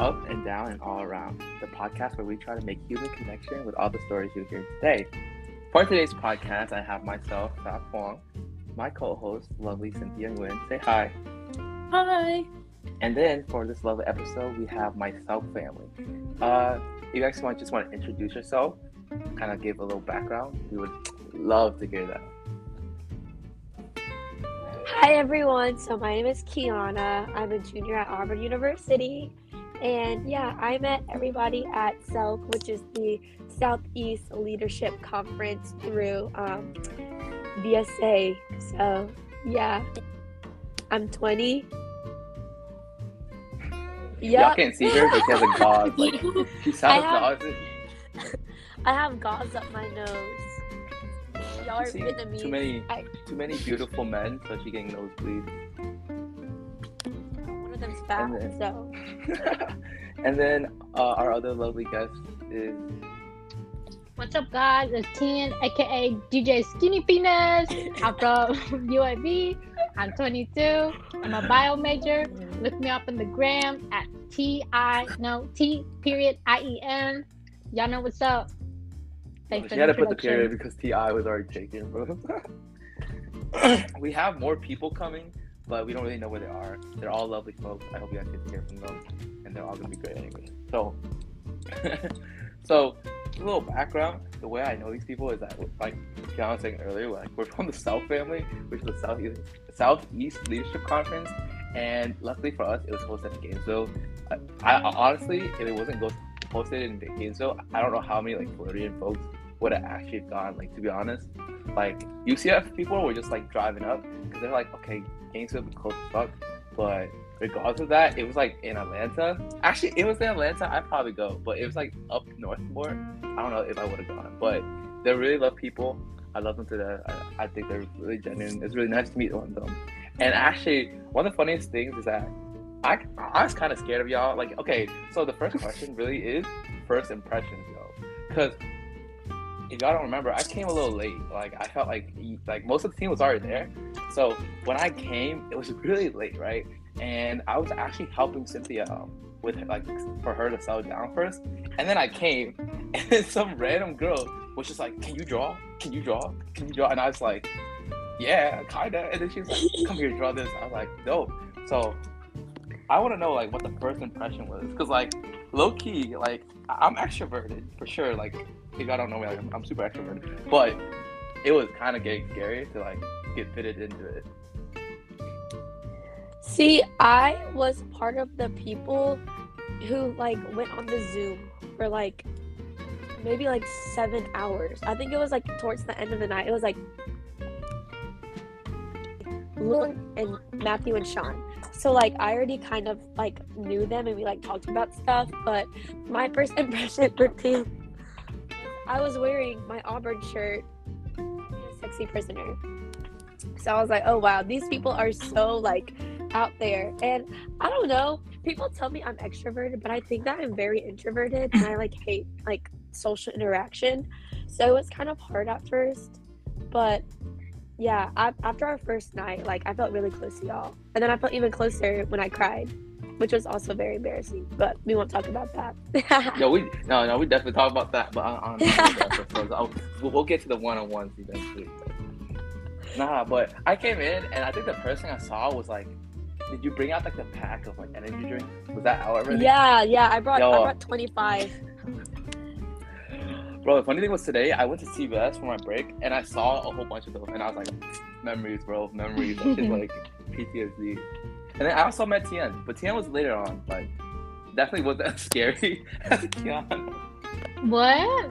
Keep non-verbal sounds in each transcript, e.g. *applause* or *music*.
Up and Down and All Around, the podcast where we try to make human connection with all the stories you hear today. For today's podcast, I have my SELC, Fat Huang, my co-host, lovely Cynthia Nguyen. Say hi. Hi. And then for this lovely episode, we have myself family. Uh, if you guys want just want to introduce yourself, kind of give a little background, we would love to hear that. Hi everyone. So my name is Kiana. I'm a junior at Auburn University. And yeah, I met everybody at SELC, which is the Southeast Leadership Conference through um, VSA. So yeah, I'm 20. Y'all can't see her, because she has a *laughs* gauze. Like *laughs* she sounds I have- gauze. I have gauze up my nose. Y'all are Vietnamese. too many, I- too many beautiful men, so she getting nosebleeds. One of And then- so *laughs* and then uh, our other lovely guest is What's up, guys? It's Tien, aka DJ Skinny Penis. I'm from *laughs* UAB. I'm 22. I'm a bio major. Look me up on the gram at T I no T period I E N. Y'all know what's up. Thanks she for had to put the period because Ti was already taken, bro. *laughs* we have more people coming, but we don't really know where they are. They're all lovely folks. I hope you guys get to hear from them, and they're all gonna be great anyway. So, *laughs* so a little background. The way I know these people is that, like Kiana was saying earlier, like we're from the SELC family, which is the Southeast Southeast Leadership Conference, and luckily for us, it was hosted in Gainesville. I, I honestly, if it wasn't hosted in Gainesville, I don't know how many like Floridian folks would have actually gone. Like to be honest, like UCF people were just like driving up because they're like, okay, Gainesville be close as fuck, but regardless of that, it was like in Atlanta. Actually, it was in Atlanta. I'd probably go, but it was like up north more. I don't know if I would have gone, but they really love people. I love them to death. I, I think they're really genuine. It's really nice to meet one of them. And actually, one of the funniest things is that I, I was kind of scared of y'all. Like, okay, so the first question really is first impressions, yo. Because if y'all don't remember, I came a little late. Like, I felt like like most of the team was already there. So when I came, it was really late, right? And I was actually helping Cynthia um, with like for her to settle down first. And then I came, *laughs* and then some random girl was just like, "Can you draw? Can you draw? Can you draw?" And I was like, "Yeah, kinda." And then she was like, "Come here, draw this." I was like, "Dope." So I want to know like what the first impression was, because like low key, like I'm extroverted for sure. Like if y'all don't know me, like I'm, I'm super extroverted, but it was kind of getting scary to like get fitted into it. See, I was part of the people who like went on the Zoom for like maybe like seven hours. I think it was like towards the end of the night. It was like Lil and Matthew and Sean. So like I already kind of like knew them and we like talked about stuff. But my first *laughs* impression for team, I was wearing my Auburn shirt, sexy prisoner. So I was like, oh wow, these people are so like out there. And I don't know, people tell me I'm extroverted, but I think that I'm very introverted and I like hate like social interaction. So it was kind of hard at first. But yeah, I, after our first night, like I felt really close to y'all. And then I felt even closer when I cried, which was also very embarrassing. But we won't talk about that. *laughs* No, we no no we definitely talk about that, but on, I'll- we'll, we'll get to the one on ones eventually. Nah, but I came in and I think the first thing I saw was like, did you bring out like the pack of like energy drinks? Was that out already? yeah, yeah, I brought Yo. I brought 25. *laughs* Bro, the funny thing was today I went to CVS for my break and I saw a whole bunch of those and I was like, memories, bro, memories. That shit's like *laughs* PTSD. And then I also met Tien, but Tien was later on, but definitely wasn't *laughs* as scary as Kiana. What?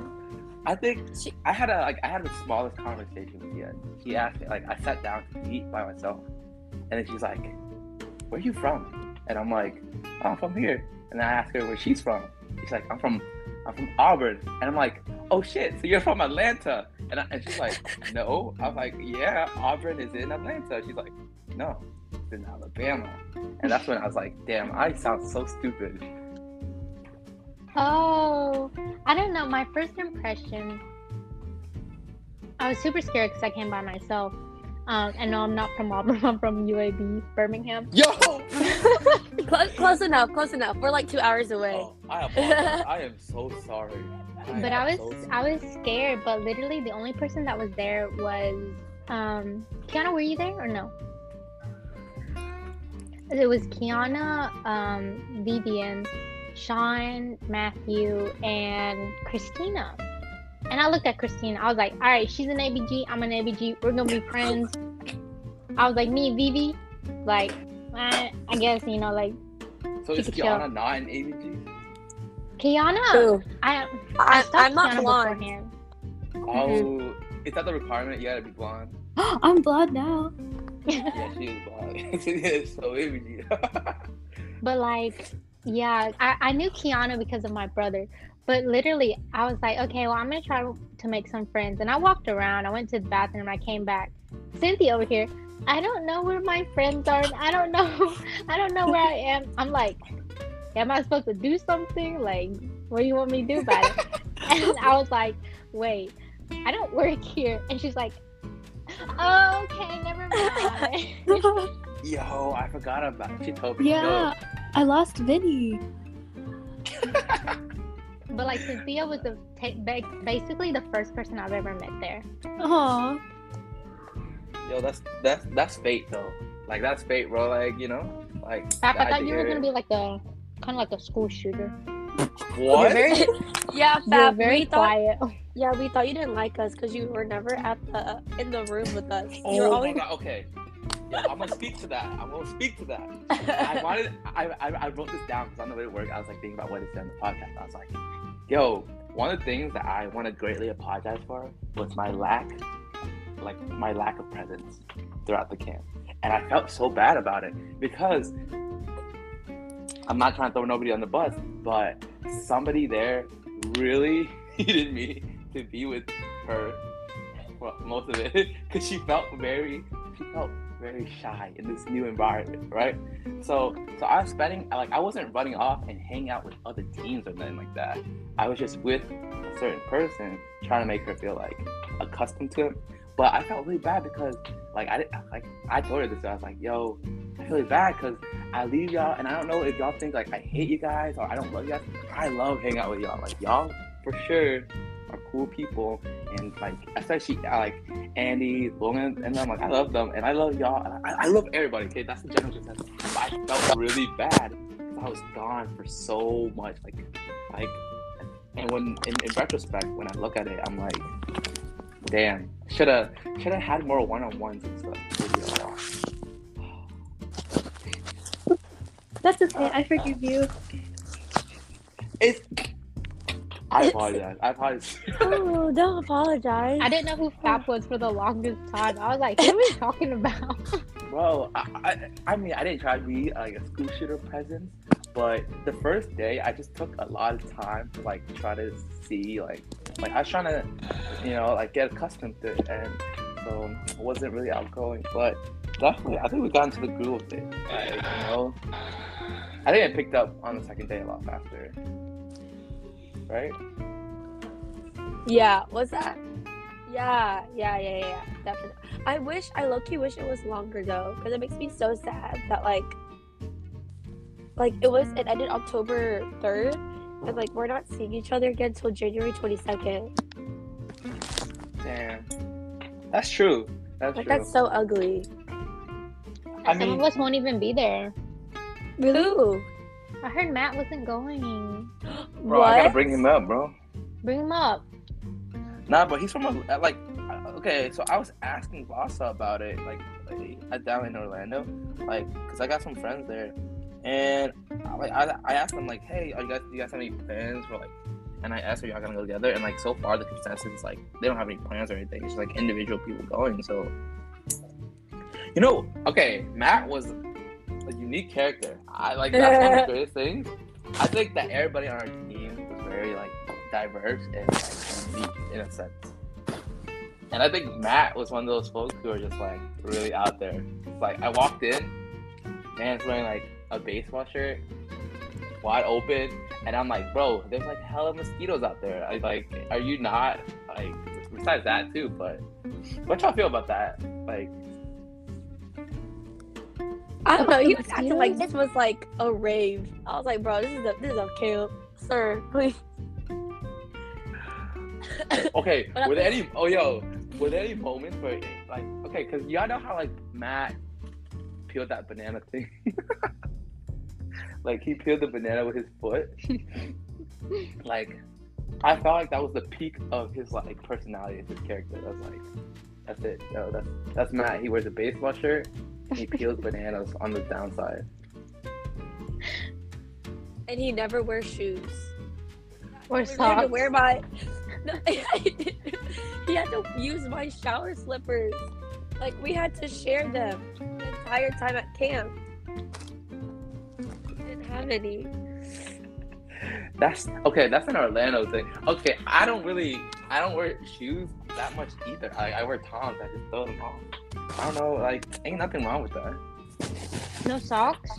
I think She- I had a like I had the smallest conversation with Tien. She asked me like I sat down to eat by myself, and then she's like, "Where are you from?" And I'm like, oh, "I'm from here." And I asked her where she's from. She's like, "I'm from I'm from Auburn," and I'm like, "Oh shit, so you're from Atlanta?" And, I, and she's like, *laughs* "No." I'm like, "Yeah, Auburn is in Atlanta." She's like, "No, it's in Alabama." And that's when I was like, "Damn, I sound so stupid." Oh, I don't know. My first impression, I was super scared because I came by myself. Um, and no, I'm not from Auburn. *laughs* I'm from UAB, Birmingham. Yo, *laughs* Close, close enough. Close enough. We're like two hours away. Oh, I. I am so sorry. but I was so. I was scared. But literally, the only person that was there was um Kiana. Were you there or no? It was Kiana, um, Vivian, Sean, Matthew, and Christina. And I looked at Christina. I was like, all right, she's an ABG. I'm an ABG. We're gonna be friends. I was like, me and Vivi, like, eh, I guess you know, like So is Keep it Kiana not an ABG? Kiana. Ooh, I I I, I'm not Kiana blonde. beforehand. Oh, is that the requirement? You gotta be blonde. *gasps* I'm blonde now. Yeah, she is blonde. *laughs* so ABG. *laughs* But like, yeah, I, I knew Kiana because of my brother. But literally, I was like, okay, well, I'm gonna try to make some friends. And I walked around. I went to the bathroom. I came back. Cynthia over here. I don't know where my friends are. I don't *laughs* know. I don't know where I am. I'm like, am I supposed to do something? Like, what do you want me to do about it? *laughs* and I was like, wait, I don't work here. And she's like, oh, okay, never mind. *laughs* Yo, I forgot about it. She told me. yeah, I lost Vinny. *laughs* But like Cynthia was the ta- basically the first person I've ever met there. Aw. Yo, yo, that's that's that's fate though. Like that's fate, bro. Like you know, like. Fap, I thought you were gonna be like a kind of like a school shooter. What? You're very, *laughs* yeah, You were Fab. very we thought, quiet. yeah, we thought you didn't like us because you were never at the in the room with us. Oh you were Oh always. my god. Okay. Yeah, I'm gonna speak to that. I'm gonna speak to that. I *laughs* wanted. I, I, I wrote this down because on the way to work, I was like thinking about what to say on the podcast. I was like, yo, one of the things that I want to greatly apologize for was my lack, like my lack of presence throughout the camp, and I felt so bad about it because I'm not trying to throw nobody on the bus, but somebody there really *laughs* needed me to be with her for most of it because she felt very she felt very shy in this new environment, right? So so I was spending like I wasn't running off and hanging out with other teams or nothing like that. I was just with a certain person trying to make her feel like accustomed to it. But I felt really bad because like I didn't like I told her this. I was like, yo, I feel really bad because I leave y'all and I don't know if y'all think like I hate you guys or I don't love you guys. I love hanging out with y'all. Like y'all for sure cool people and like especially uh, like Andy, Logan, and I'm Like I love them and I love y'all. And I, I love everybody. Okay, that's the general consensus. But I felt really bad because I was gone for so much. Like, like, and when in, in retrospect, when I look at it, I'm like, damn, should have should have had more one on ones and stuff. That's okay. I forgive you. It's. I apologize. I apologize. *laughs* Oh, don't apologize. I didn't know who Fap was for the longest time. I was like, who are we *laughs* talking about? Bro, I, I, I mean, I didn't try to be like a school shooter presence, but the first day, I just took a lot of time to like try to see, like, like I was trying to, you know, like get accustomed to it, and so I wasn't really outgoing, but definitely, I think we got into the groove of it. Like, you know, I think I picked up on the second day a lot faster, right? Yeah, what's that? Yeah, yeah, yeah, yeah, yeah, definitely. I wish, I low key wish it was longer though, because it makes me so sad that like, like it was, it ended October 3rd, and like we're not seeing each other again until January 22nd. Damn, that's true. That's Like, true. that's so ugly. I Some mean- of us won't even be there. Ooh. I heard Matt wasn't going. *gasps* Bro, I gotta bring him up, bro. Bring him up. Nah, but he's from a, like uh, okay. So I was asking Vasa about it, like, like uh, down in Orlando, like, cause I got some friends there, and I, like I, I asked them like, hey, are you guys do you guys have any plans for like? And I asked, are y'all gonna go together? And like so far, the consensus is like they don't have any plans or anything. It's just like individual people going. So, you know, okay, Matt was a unique character. I like that's one of *laughs* the greatest things. I think that everybody on our team was very like diverse and like unique in a sense. And I think Matt was one of those folks who are just like really out there. It's like I walked in, man's wearing like a baseball shirt, wide open, and I'm like, bro, there's like hella mosquitoes out there. I like, are you not like? Besides that too, but what y'all feel about that? Like, I don't know. He was acting like this was like a rave. I was like, bro, this is a this is a camp, sir. Please. *laughs* Okay, But were there any? Oh, yo, were there any moments where, like, okay, because y'all know how like Matt peeled that banana thing. *laughs* like he peeled the banana with his foot. *laughs* like, I felt like that was the peak of his like personality, his character. That's like, that's it. No, that's that's Matt. He wears a baseball shirt. He peels bananas on the downside. And he never wears shoes. Or We had to wear my. *laughs* No, *laughs* he had to use my shower slippers. Like we had to share them the entire time at camp. Didn't have any. That's okay. That's an Orlando thing. Okay, I don't really, I don't wear shoes that much either. I, I wear Toms. I just throw them off. I don't know. Like, ain't nothing wrong with that, No socks.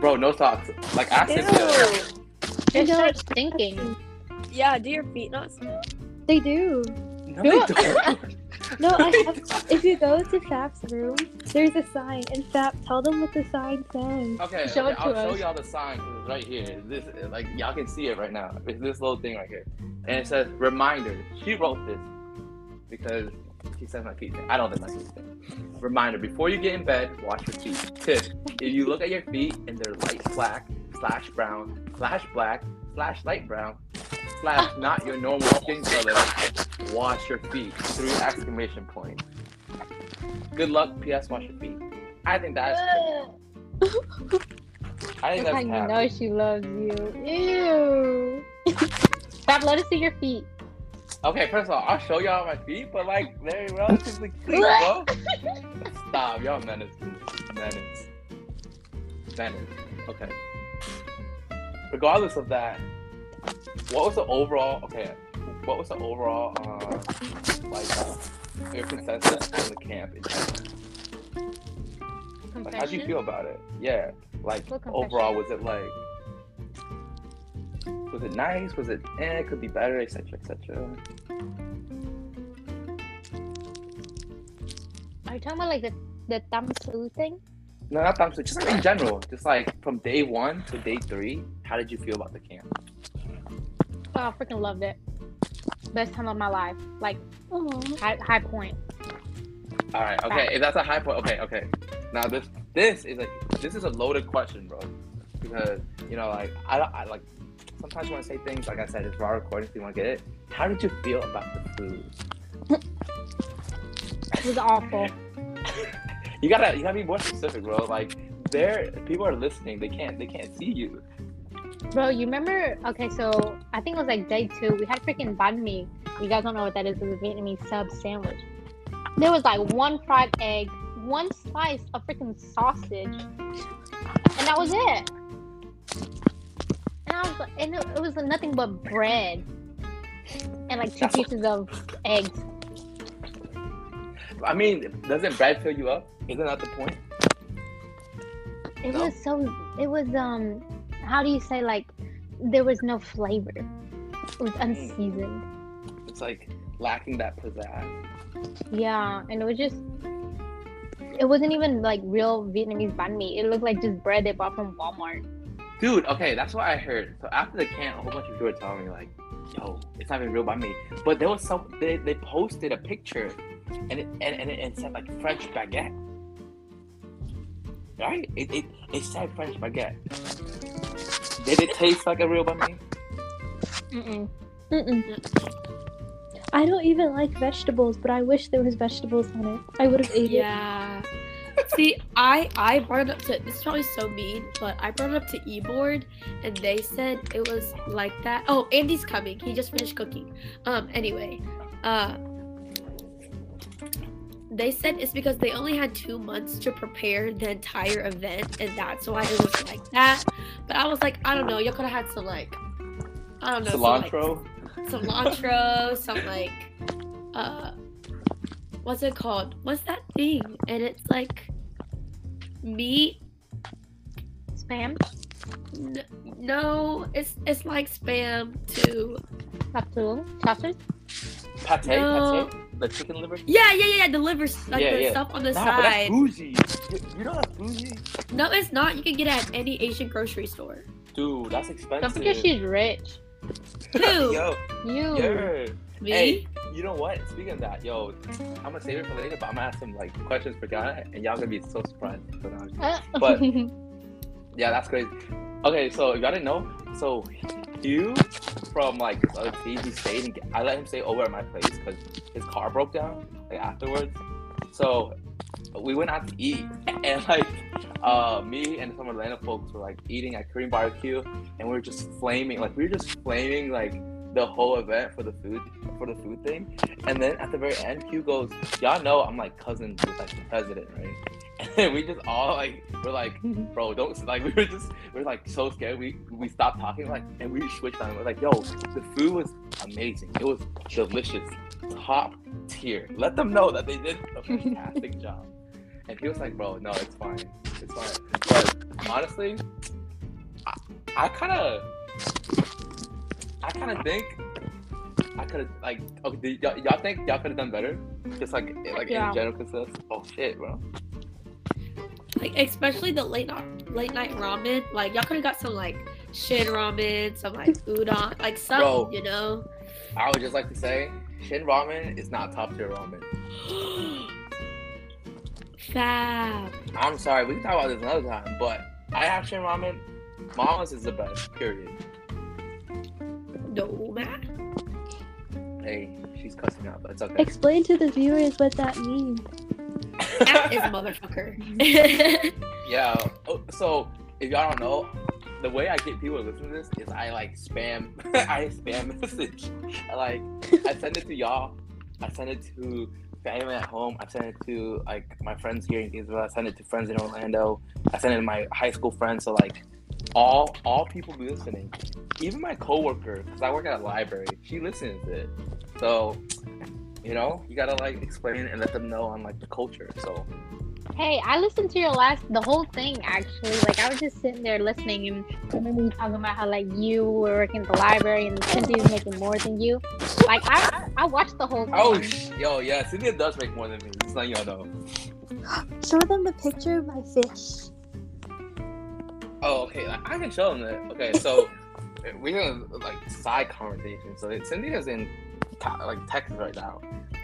bro. No socks. Like, ask him. It know. starts stinking. Yeah, do your feet not smell? They do. No, they don't. *laughs* No, I *laughs* have. if you go to Fap's room, there's a sign, and Fap, tell them what the sign says. Okay, Show okay, it to I'll show y'all the sign 'cause it's right here. This, like, y'all can see it right now. It's this little thing right here, and it says reminder. She wrote this because she says my feet. I don't think my feet. Reminder: Before you get in bed, wash your feet. Tip: If you look at your feet and they're light black slash brown slash black slash light brown slash *laughs* not your normal skin color, wash your feet. Three exclamation points. Good luck. P.S. Wash your feet. I think that's. I think That's how you know she loves you. Ew. Stop. Let us see your feet. Okay, first of all, I'll show y'all my feet, but like they're relatively clean, bro. *laughs* Stop, y'all menace, menace, menace. Okay. Regardless of that, what was the overall? Okay, what was the overall, uh, like, uh, your consensus on the camp? in general? Like, how'd you feel about it? Yeah, like overall, was it like? Was it nice? Was it eh? Could be better, etc., etc. Are you talking about like the the thumb slew thing? No, not that. Just like in general, just like from day one to day three, how did you feel about the camp? Oh, I freaking loved it. Best time of my life. Like high high point. All right, okay. If that's a high point, okay, okay. Now this this is a this is a loaded question, bro, because you know, like I, I like sometimes when I say things, like I said, it's raw recording, if you want to get it. How did you feel about the food? It was awful. *laughs* You gotta you gotta be more specific, bro. Like there, people are listening. They can't they can't see you. Bro, you remember? Okay, so I think it was like day two. We had freaking banh mi. You guys don't know what that is? It's a Vietnamese sub sandwich. There was like one fried egg, one slice of freaking sausage, and that was it. And I was, like- and it, it was nothing but bread and like two That's- pieces of eggs. I mean, doesn't bread fill you up? Isn't that the point? It No? was so. It was um. How do you say like? There was no flavor. It was unseasoned. It's like lacking that pizzazz. Yeah, and it was just. It wasn't even like real Vietnamese banh mi. It looked like just bread they bought from Walmart. Dude, okay, that's what I heard. So after the camp, a whole bunch of people were telling me like, "Yo, it's not even real banh mi." But there was some they, they posted a picture, and it and, and, it, it said like French baguette. Right? It, it it said French baguette. Did it taste like a real banh mi? Mm-mm. Mm-mm. I don't even like vegetables, but I wish there was vegetables on it. I would have ate it. Yeah. See, I I brought it up to this is probably so mean, but I brought it up to eBoard and they said it was like that. Oh, Andy's coming. He just finished cooking. Um anyway, uh they said it's because they only had two months to prepare the entire event and that's why it was like that. But I was like, I don't know, y'all could have had some like I don't know some, like, Cilantro. cilantro, some like uh what's it called? What's that thing? And it's like meat. Spam. N- no, it's it's like spam too. Taptoon. Sausage. Pate, No. pate, the chicken liver. Yeah, yeah, yeah. The liver, like Yeah, the yeah. stuff on the Nah, but that's side. bougie. You, you know that's bougie, No, it's not. You can get it at any Asian grocery store. dude. That's expensive. Don't forget she's rich. Who? *laughs* yo, You. yeah. Me? Hey, you know what? Speaking of that, yo, I'm gonna save it for later, but I'm gonna ask some like questions for Ghana, and y'all gonna be so surprised. Now- Uh, *laughs* But- yeah, that's crazy. Okay, so y'all didn't know, so Hugh from like this other team, he stayed and I let him stay over at my place because his car broke down like afterwards. So we went out to eat, *laughs* and like uh, me and some Atlanta folks were like eating at Korean barbecue, and we were just flaming, like we were just flaming like the whole event for the food for the food thing. And then at the very end, Hugh goes, "Y'all know I'm like cousins with like the president, right?" *laughs* And we just all like we're like, bro, don't like we were just we are like so scared. We we stopped talking like and we switched on. We're like, yo, the food was amazing. It was delicious, top tier. Let them know that they did a fantastic *laughs* job. And he was like, bro, no, it's fine, it's fine. But honestly, I, I kind of, I kind of think. I could have like okay. Y'all, y'all think y'all could have done better? Just like like Yeah. in general consensus. Oh shit, bro. Like especially the late night late night ramen. Like y'all could have got some like shin ramen, some like udon, like some, Bro. you know. I would just like to say, Shin Ramen is not top tier ramen. *gasps* Fab. I'm sorry, we can talk about this another time, but I have Shin Ramen. Mama's is the best, period. No man. Hey, she's cussing out, but it's okay. Explain to the viewers what that means. That is motherfucker. *laughs* yeah, oh, so if y'all don't know, the way I get people to listen to this is I like spam, *laughs* I spam *laughs* message. I, like, I send it to y'all, I send it to family at home, I send it to like my friends here in Gainesville, I send it to friends in Orlando, I send it to my high school friends. So like, all all people be listening. Even my coworker, because I work at a library, she listens to it. So, you know, you gotta like explain and let them know on like the culture. So Hey, I listened to your last, the whole thing actually. Like, I was just sitting there listening, and I remember you talking about how like you were working at the library and Cynthia's making more than you. Like, I I watched the whole oh, thing. Oh, sh- yo, yeah, Cynthia does make more than me. Just letting y'all know. Show them the picture of my fish. Oh, okay. I I can show them that. Okay, so *laughs* we're gonna like side conversation. So Cynthia's in like Texas right now,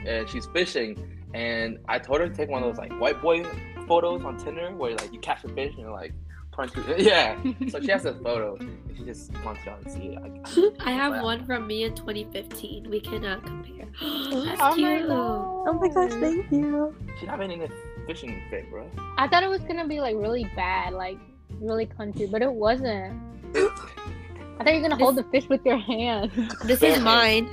and she's fishing. And I told her to take one of those like white boy photos on Tinder where like you catch a fish and you're like point to *laughs* yeah. So she has this photo. And she just wants y'all to see it. Like, *laughs* I have one from me in 2015. We can uh, compare. *gasps* That's Oh my cute. God. Oh my gosh, thank you. she's not been in a fishing fit, bro. I thought it was gonna be like really bad, like really country, but it wasn't. I thought you were gonna hold the fish with your hand. *laughs* This is mine.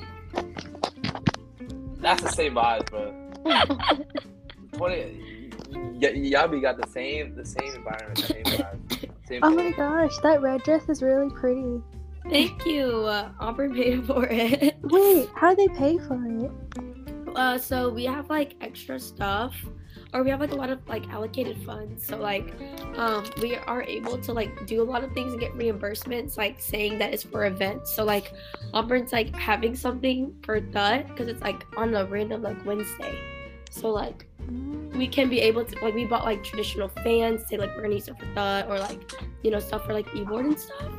That's the same vibes, bro. *laughs* Twenty. Y- y'all be got the same the same environment, the same vibes, same. Oh my gosh, that red dress is really pretty. Thank you. Uh, Auburn paid for it. Wait, how do they pay for it? Uh, so we have like extra stuff, or we have like a lot of like allocated funds. So like, um, we are able to like do a lot of things and get reimbursements, like saying that it's for events. So like, Auburn's like having something for that because it's like on a random like Wednesday. So like, we can be able to like we bought like traditional fans, say like we're gonna use it for that, or like you know stuff for like e-board and stuff.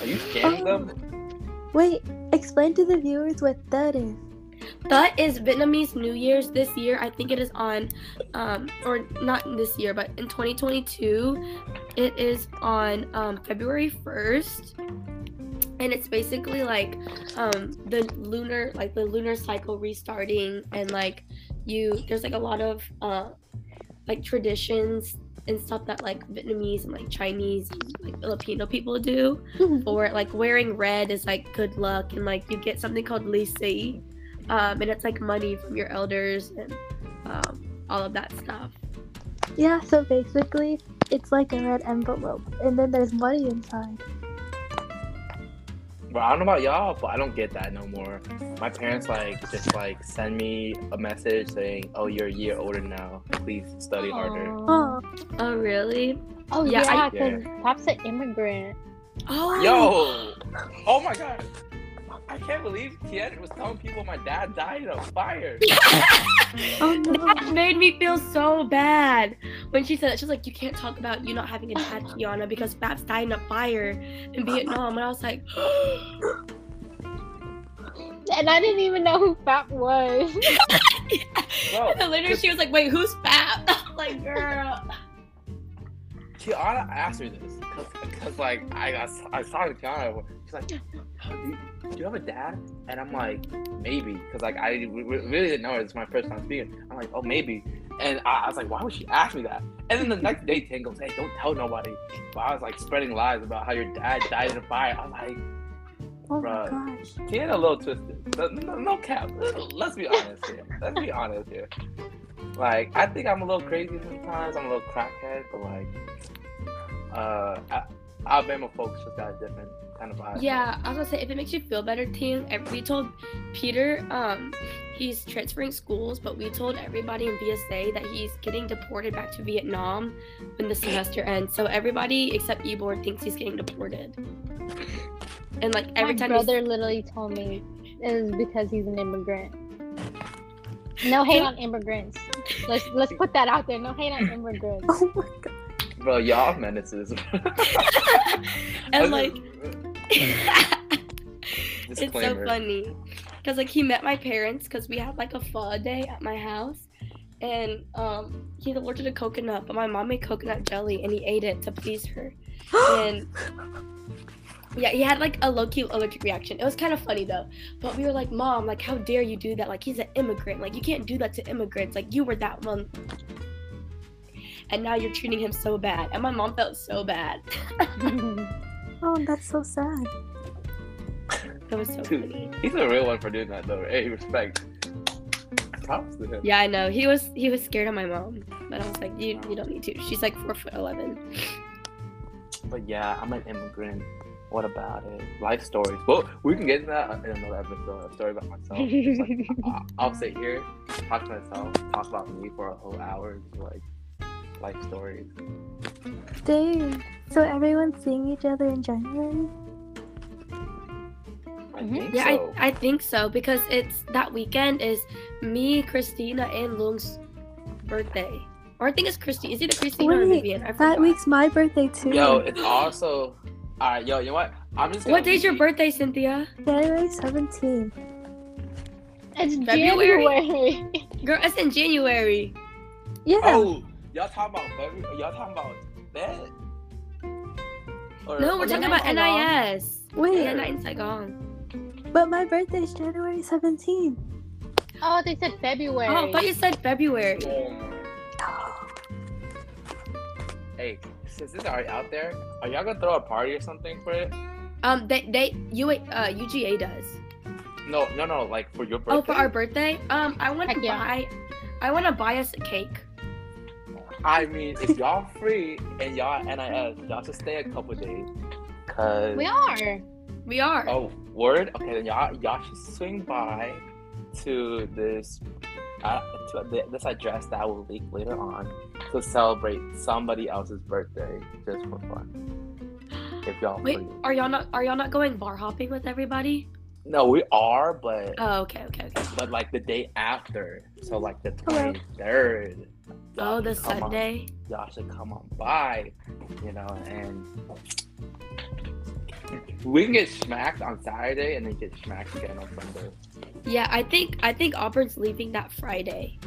Are you scamming them? Wait, explain to the viewers what that is. That is Vietnamese New Year's this year. I think it is on, um, or not this year, but in 2022, it is on um, February 1st. And it's basically like um, the lunar, like the lunar cycle restarting, and like you, there's like a lot of uh, like traditions and stuff that like Vietnamese and like Chinese, and, like Filipino people do. Or like wearing red is like good luck, and like you get something called lisi, um, and it's like money from your elders and um, all of that stuff. Yeah, so basically, it's like a red envelope, and then there's money inside. Well, I don't know about y'all, but I don't get that no more. My parents like just like send me a message saying, "Oh, you're a year older now. Please study harder." Oh, Oh really? Oh Yeah, yeah, I- because Pop's an immigrant. Oh Yo, oh my god. I can't believe Tien was telling people my dad died in a fire. *laughs* Oh no. That made me feel so bad when she said that. She was like, "You can't talk about you not having a dad, *gasps* Kiana, because Babs died in a fire in Vietnam." And I was like, *gasps* And I didn't even know who Fat was. *laughs* Bro, and then later she was like, "Wait, who's Fab?" *laughs* I'm like, "Girl." Tiana asked me this because, like, I got I saw it Tiana. She's like, oh, do, you, "Do you have a dad?" And I'm like, "Maybe," because like I re- re- really didn't know. It. It's my first time speaking. I'm like, "Oh, maybe." And I, I was like, "Why would she ask me that?" And then the next day, Tien goes, "Hey, don't tell nobody." But I was like spreading lies about how your dad died in a fire. I'm like, Oh my Bruh. gosh. Tiana a little twisted. No, no, no cap. Let's be honest here. Let's be honest here. Like, I think I'm a little crazy sometimes. I'm a little crackhead, but like, uh, I, Alabama folks just got a different kind of vibe. Yeah, I was gonna say if it makes you feel better, team. ev- We told Peter um he's transferring schools, but we told everybody in VSA that he's getting deported back to Vietnam when the semester ends. So everybody except eBoard thinks he's getting deported. And like every My time he's- brother literally told me it was because he's an immigrant. No hate on immigrants. Let's let's put that out there. No hate on immigrants. *laughs* Oh my god. Bro, y'all menaces. *laughs* and like *laughs* it's so funny because like he met my parents because we had like a pho day at my house and um he's allergic to coconut but my mom made coconut jelly and he ate it to please her *gasps* and yeah he had like a low-key allergic reaction it was kind of funny though but we were like mom like how dare you do that like he's an immigrant like you can't do that to immigrants like you were that one and now you're treating him so bad and my mom felt so bad *laughs* Oh, that's so sad. *laughs* That was so Dude, funny he's a real one for doing that though. Hey, respect. Props to him. Yeah, I know. He was he was scared of my mom, but I was like, you you don't need to. She's like four foot eleven. But yeah, I'm an immigrant. What about it? Life stories. Well, we can get into that in another episode. A story about myself. Like, I- I'll sit here, talk to myself, talk about me for a whole hour, like life stories. Dang. So everyone's seeing each other in January? I Mhm. think Yeah, so. I I think so because it's that weekend is me, Christina, and Lung's birthday. Or I think it's Christy. Is it Christina or Wait, Vivian? I That forgot. week's my birthday too. Yo, it's also. Alright, yo, you know what? I'm just. What day's your birthday, Cynthia? January 17th. it's February? January. Girl, it's in January. Yeah. Oh, y'all talking about February? Y'all talking about that? Or- No, we're talking about Saigon? NIS. Wait, Yeah, night in Saigon. but my birthday's January 17th. Oh, they said February. Oh, I thought you said February. Oh Hey, since it's already out there, are y'all gonna throw a party or something for it? Um, they they U uh UGA does. No, no, no. Like for your birthday. Oh, for our birthday? Um, I want to yeah. buy, I want to buy us a cake. I mean, if y'all free and y'all NIS, y'all should stay a couple days. Cause we are. We are. oh, word. Okay, then y'all y'all should swing by to this uh, to this address that I will leak later on to celebrate somebody else's birthday just for fun. If y'all Wait, free. are y'all not are y'all not going bar hopping with everybody? No, we are, but Oh, okay, okay, okay. but like the day after, so like the twenty third. Oh, the Sunday. y'all should come on by, you know, and we can get smacked on Saturday and then get smacked again on Sunday. Yeah, I think I think Auburn's leaving that Friday,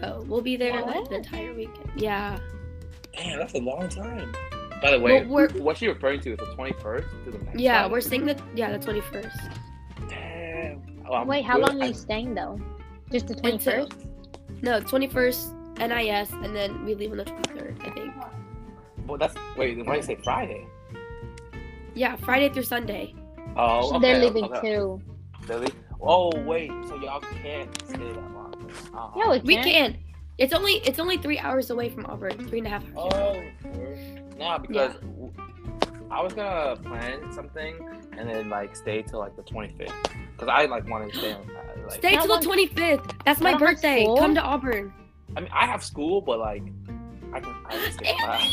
so we'll be there like What? the entire weekend. Yeah. Damn, that's a long time. By the way, Well, we're- what you referring to is the twenty first to the next. Yeah, one? we're saying that. Yeah, the twenty first. Damn. Oh, Wait, how good. long are I- you staying though? Just the 21st? No twenty first NIS, and then we leave on the twenty third. I think. Well, that's wait. Why do you say Friday? Yeah, Friday through Sunday. Oh, okay, They're leaving okay. too. Really? Oh wait, so y'all can't stay that long. Uh-huh. Yeah, we We can. can. It's only it's only three hours away from Auburn. Three and a half hours. Oh, nah, because I was gonna plan something and then like stay till like the 25th, cause I like wanted to stay on that. Like, Stay till the 25th. That's my Y'all don't have birthday. Come to Auburn. I mean, I have school, but like, I can I can skip *laughs* class.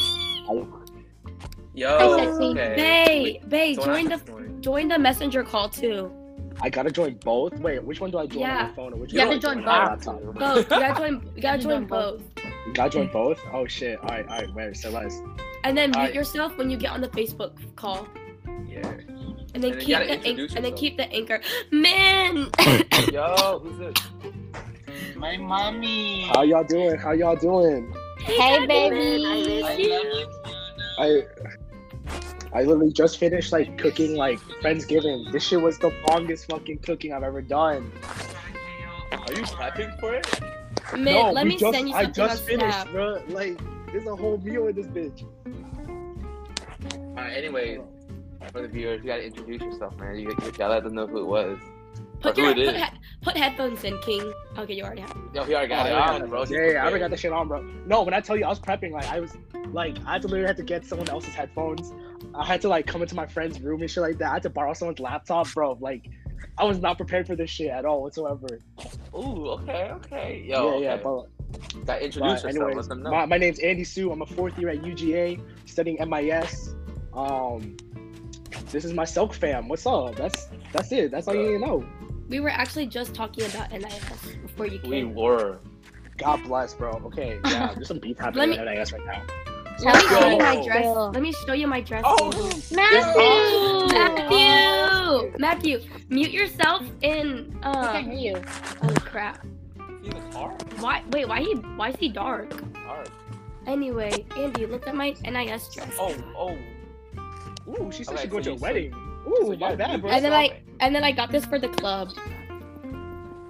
Yo, Hi, sexy. okay. Bay, Bay, so join the happened this morning? join the messenger call too. I gotta join both. Wait, which one do I join on Yeah. my phone or which You one have do I to join on both. Both. You gotta *laughs* join. You gotta join both. You gotta join both. Oh shit! All right, all right. Wait, Celeste. And then mute Alright. yourself when you get on the Facebook call. Yeah. And then And then keep the anch- introduce and then keep the anchor. Man. *laughs* Yo, who's this? My mommy. How y'all doing? How y'all doing? Hey, baby. I love you. I I literally just finished like cooking like Friendsgiving. This shit was the longest fucking cooking I've ever done. Are you prepping for it? Man, no, let we me just, send you I something just on finished, Snap. bro. Like, there's a whole meal in this bitch. Alright, anyway, for the viewers, you gotta introduce yourself, man. You, you gotta let them know who it was. Put your who it put, is. he- put headphones in, King. Okay, you already have. Yo, he already got Oh, it yeah, on, bro. He's yeah, yeah, I already got that shit on, bro. No, when I tell you I was prepping, like I was like I had literally have to get someone else's headphones. I had to like come into my friend's room and shit like that. I had to borrow someone's laptop, bro. Like I was not prepared for this shit at all whatsoever. Ooh, okay, okay. Yo, yeah, yeah, okay. but Gotta introduce But yourself. anyways, Let them know. my, my name's Andy Sue. I'm a fourth year at UGA studying MIS. Um, this is my SELC fam. What's up? That's that's it. That's all you need to know. We were actually just talking about NIS before you came. we were. God bless, bro. Okay, yeah, *laughs* there's some beef Let happening me- at NIS right now. Let me show you my dress. Let me show you my dress. Oh, Matthew. Matthew! Matthew, mute yourself in. I Uh, can't hear you. oh crap! See the car? Why? Wait, why he? Why is he dark? Car. Anyway, Andy, look at my NIS dress. Oh, oh. Ooh, she said okay, she'd go so to a wedding. so Ooh, you my bad, bro. And then I and then I got this for the club.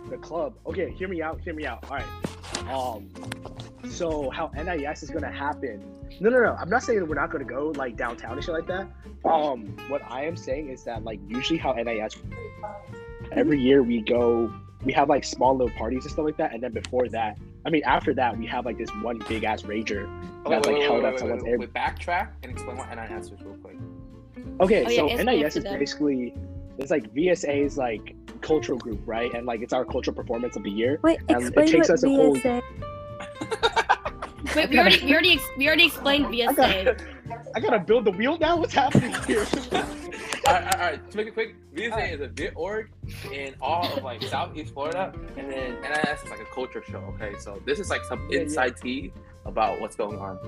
the club. Okay, hear me out. Hear me out. All right. Um, so how NIS is gonna happen? No, no, no. I'm not saying that we're not gonna go like downtown and shit like that. Um, what I am saying is that like usually how NIS every year we go, we have like small little parties and stuff like that, and then before that, I mean after that, we have like this one big ass rager. Okay, That's, wait, like, wait, held wait, up wait, someone's wait, air- wait, backtrack and explain what NIS is real quick. Okay, Oh, so it's NIS is them. basically it's like VSA's like cultural group, right? And like it's our cultural performance of the year. Wait, it explain takes what us a whole- VSA. Wait, we *laughs* already we already we already explained I VSA. gotta, I gotta build the wheel now. What's happening here? *laughs* Alright, alright, alright, to make it quick, VSA is a bit org in all of like Southeast Florida, and then NIS is like a culture show, okay? So this is like some Yeah, yeah. inside tea about what's going on.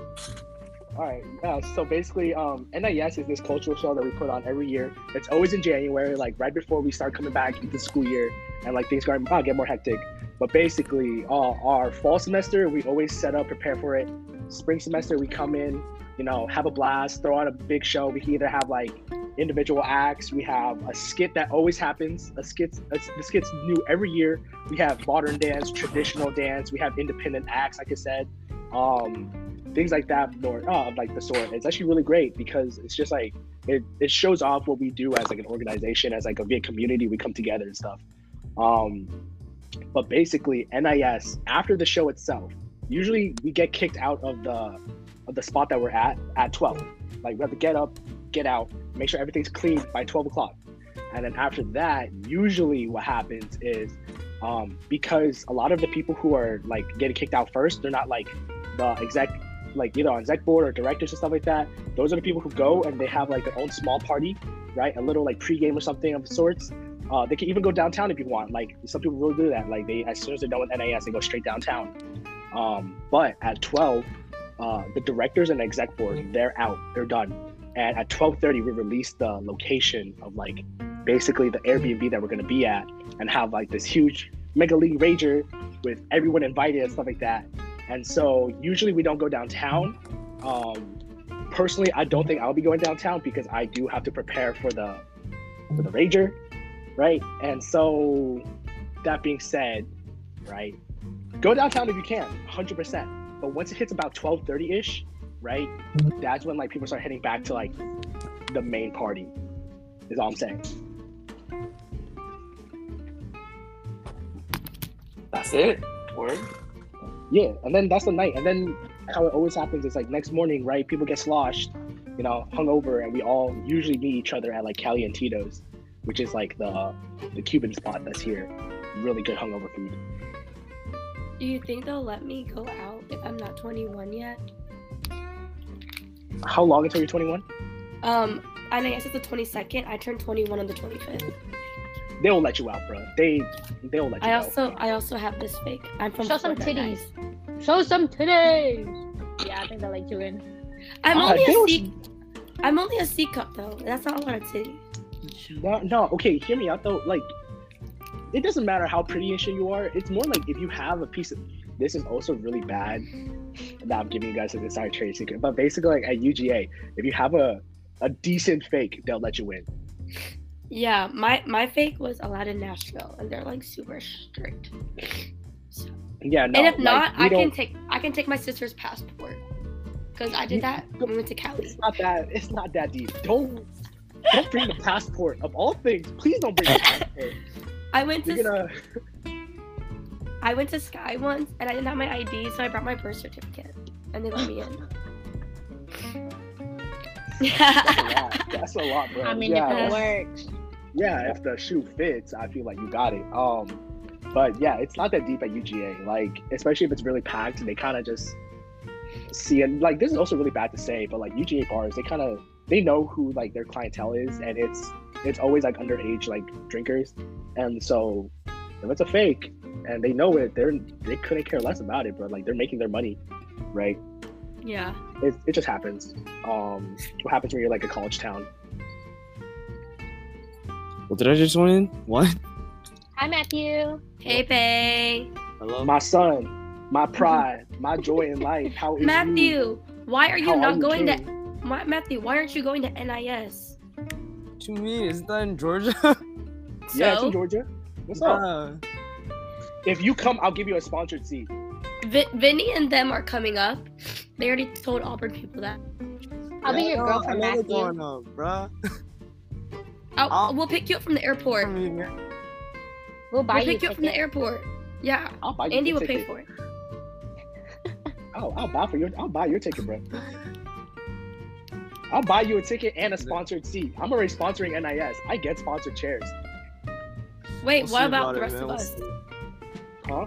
All right. Uh, so basically, um, NIS is this cultural show that we put on every year. It's always in January, like right before we start coming back into school year, and like things uh, get more hectic. But basically, uh, our fall semester we always set up, prepare for it. Spring semester we come in, you know, have a blast, throw out a big show. We can either have like individual acts. We have a skit that always happens. A skit, the skit's new every year. We have modern dance, traditional dance. We have independent acts, like I said. Um, things like that or uh, like the sort. It's actually really great because it's just like it, it shows off what we do as like an organization as like a big community we come together and stuff. Um but basically nis after the show itself usually we get kicked out of the of the spot that we're at at 12 like we have to get up get out make sure everything's clean by 12 o'clock. And then after that usually what happens is um, because a lot of the people who are like getting kicked out first they're not like the exec like either on exec board or directors and stuff like that those are the people who go and they have like their own small party right? A little like pregame or something of sorts. Uh, they can even go downtown if you want. Like some people really do that. Like they as soon as they're done with NIS, they go straight downtown. Um, but at 12 uh, the directors and exec board they're out. They're done. And at 12.30 we release the location of like basically the airbnb that we're going to be at and have like this huge mega league rager with everyone invited and stuff like that and so usually we don't go downtown. Um, personally, I don't think I'll be going downtown because I do have to prepare for the for the Rager, right? And so that being said, right, go downtown if you can, 100%. But once it hits about 12:30 ish, right, that's when like people start heading back to like the main party. Is all I'm saying. That's it. Word. Yeah, and then that's the night. And then how it always happens is like next morning, right? People get sloshed, you know, hungover, and we all usually meet each other at like Cali and Tito's, which is like the the Cuban spot that's here. Really good hungover food. Do you think they'll let me go out if I'm not 21 yet? How long until you're 21? Um, I guess it's the 22nd. I turned 21 on the 25th. They'll let you out, bro. They they'll let you I out. also I also have this fake. I'm from Show some Florida, titties. guys. Show some titties. Yeah, I think they'll let you in. I'm Ah, only they a don't- C. I'm only a C cup though. That's not a lot of titties. No, no, okay, hear me out though. Like, it doesn't matter how pretty and shit you are. It's more like if you have a piece of. This is also really bad. Now I'm giving you guys an inside trade secret, but basically, like at UGA, if you have a a decent fake, they'll let you in. Yeah, my my fake was allowed in Nashville, and they're like super strict. Yeah, no. and if like, not, I can don't- take I can take my sister's passport because I did that when we went to Cali. It's not that. It's not that deep. Don't don't bring the passport of all things. Please don't bring the passport. *laughs* I went to You're gonna. I went to Sky once, and I didn't have my ID, so I brought my birth certificate, and they let me in. That's a lot. That's a lot, bro. I mean, yeah, if it that's- works. Yeah, if the shoe fits, I feel like you got it. Um, but yeah, it's not that deep at UGA. Like, especially if it's really packed, and they kind of just see and like this is also really bad to say, but like UGA bars, they kind of they know who like their clientele is, and it's it's always like underage like drinkers, and so if it's a fake and they know it, they're they couldn't care less about it, but like they're making their money, right? yeah. It, it just happens. Um, what happens when you're like a college town? What did I just win in? What? Hi, Matthew. Hey, Pay. Hello? My son, my *laughs* pride, my joy in life. How is you? Matthew, why are you How not you, going to King? Ma- Matthew? Why aren't you going to NIS? What you mean? Isn't that in Georgia? *laughs* Yeah, it's in Georgia. What's up? Uh. If you come, I'll give you a sponsored seat. Vi- Vinny and them are coming up. They already told Auburn people that. I'll be your girlfriend, I know what's Matthew. going on, bruh. *laughs* I'll, I'll- we'll pick you up from the airport. We'll buy We'll you a pick you up from the airport. Yeah, I'll buy you. Andy a will pay for it. *laughs* Oh, I'll buy for your. I'll buy your ticket, bro. I'll buy you a ticket and a sponsored seat. I'm already sponsoring NIS. I get sponsored chairs. Wait, We'll what about about the rest man. of us? Huh?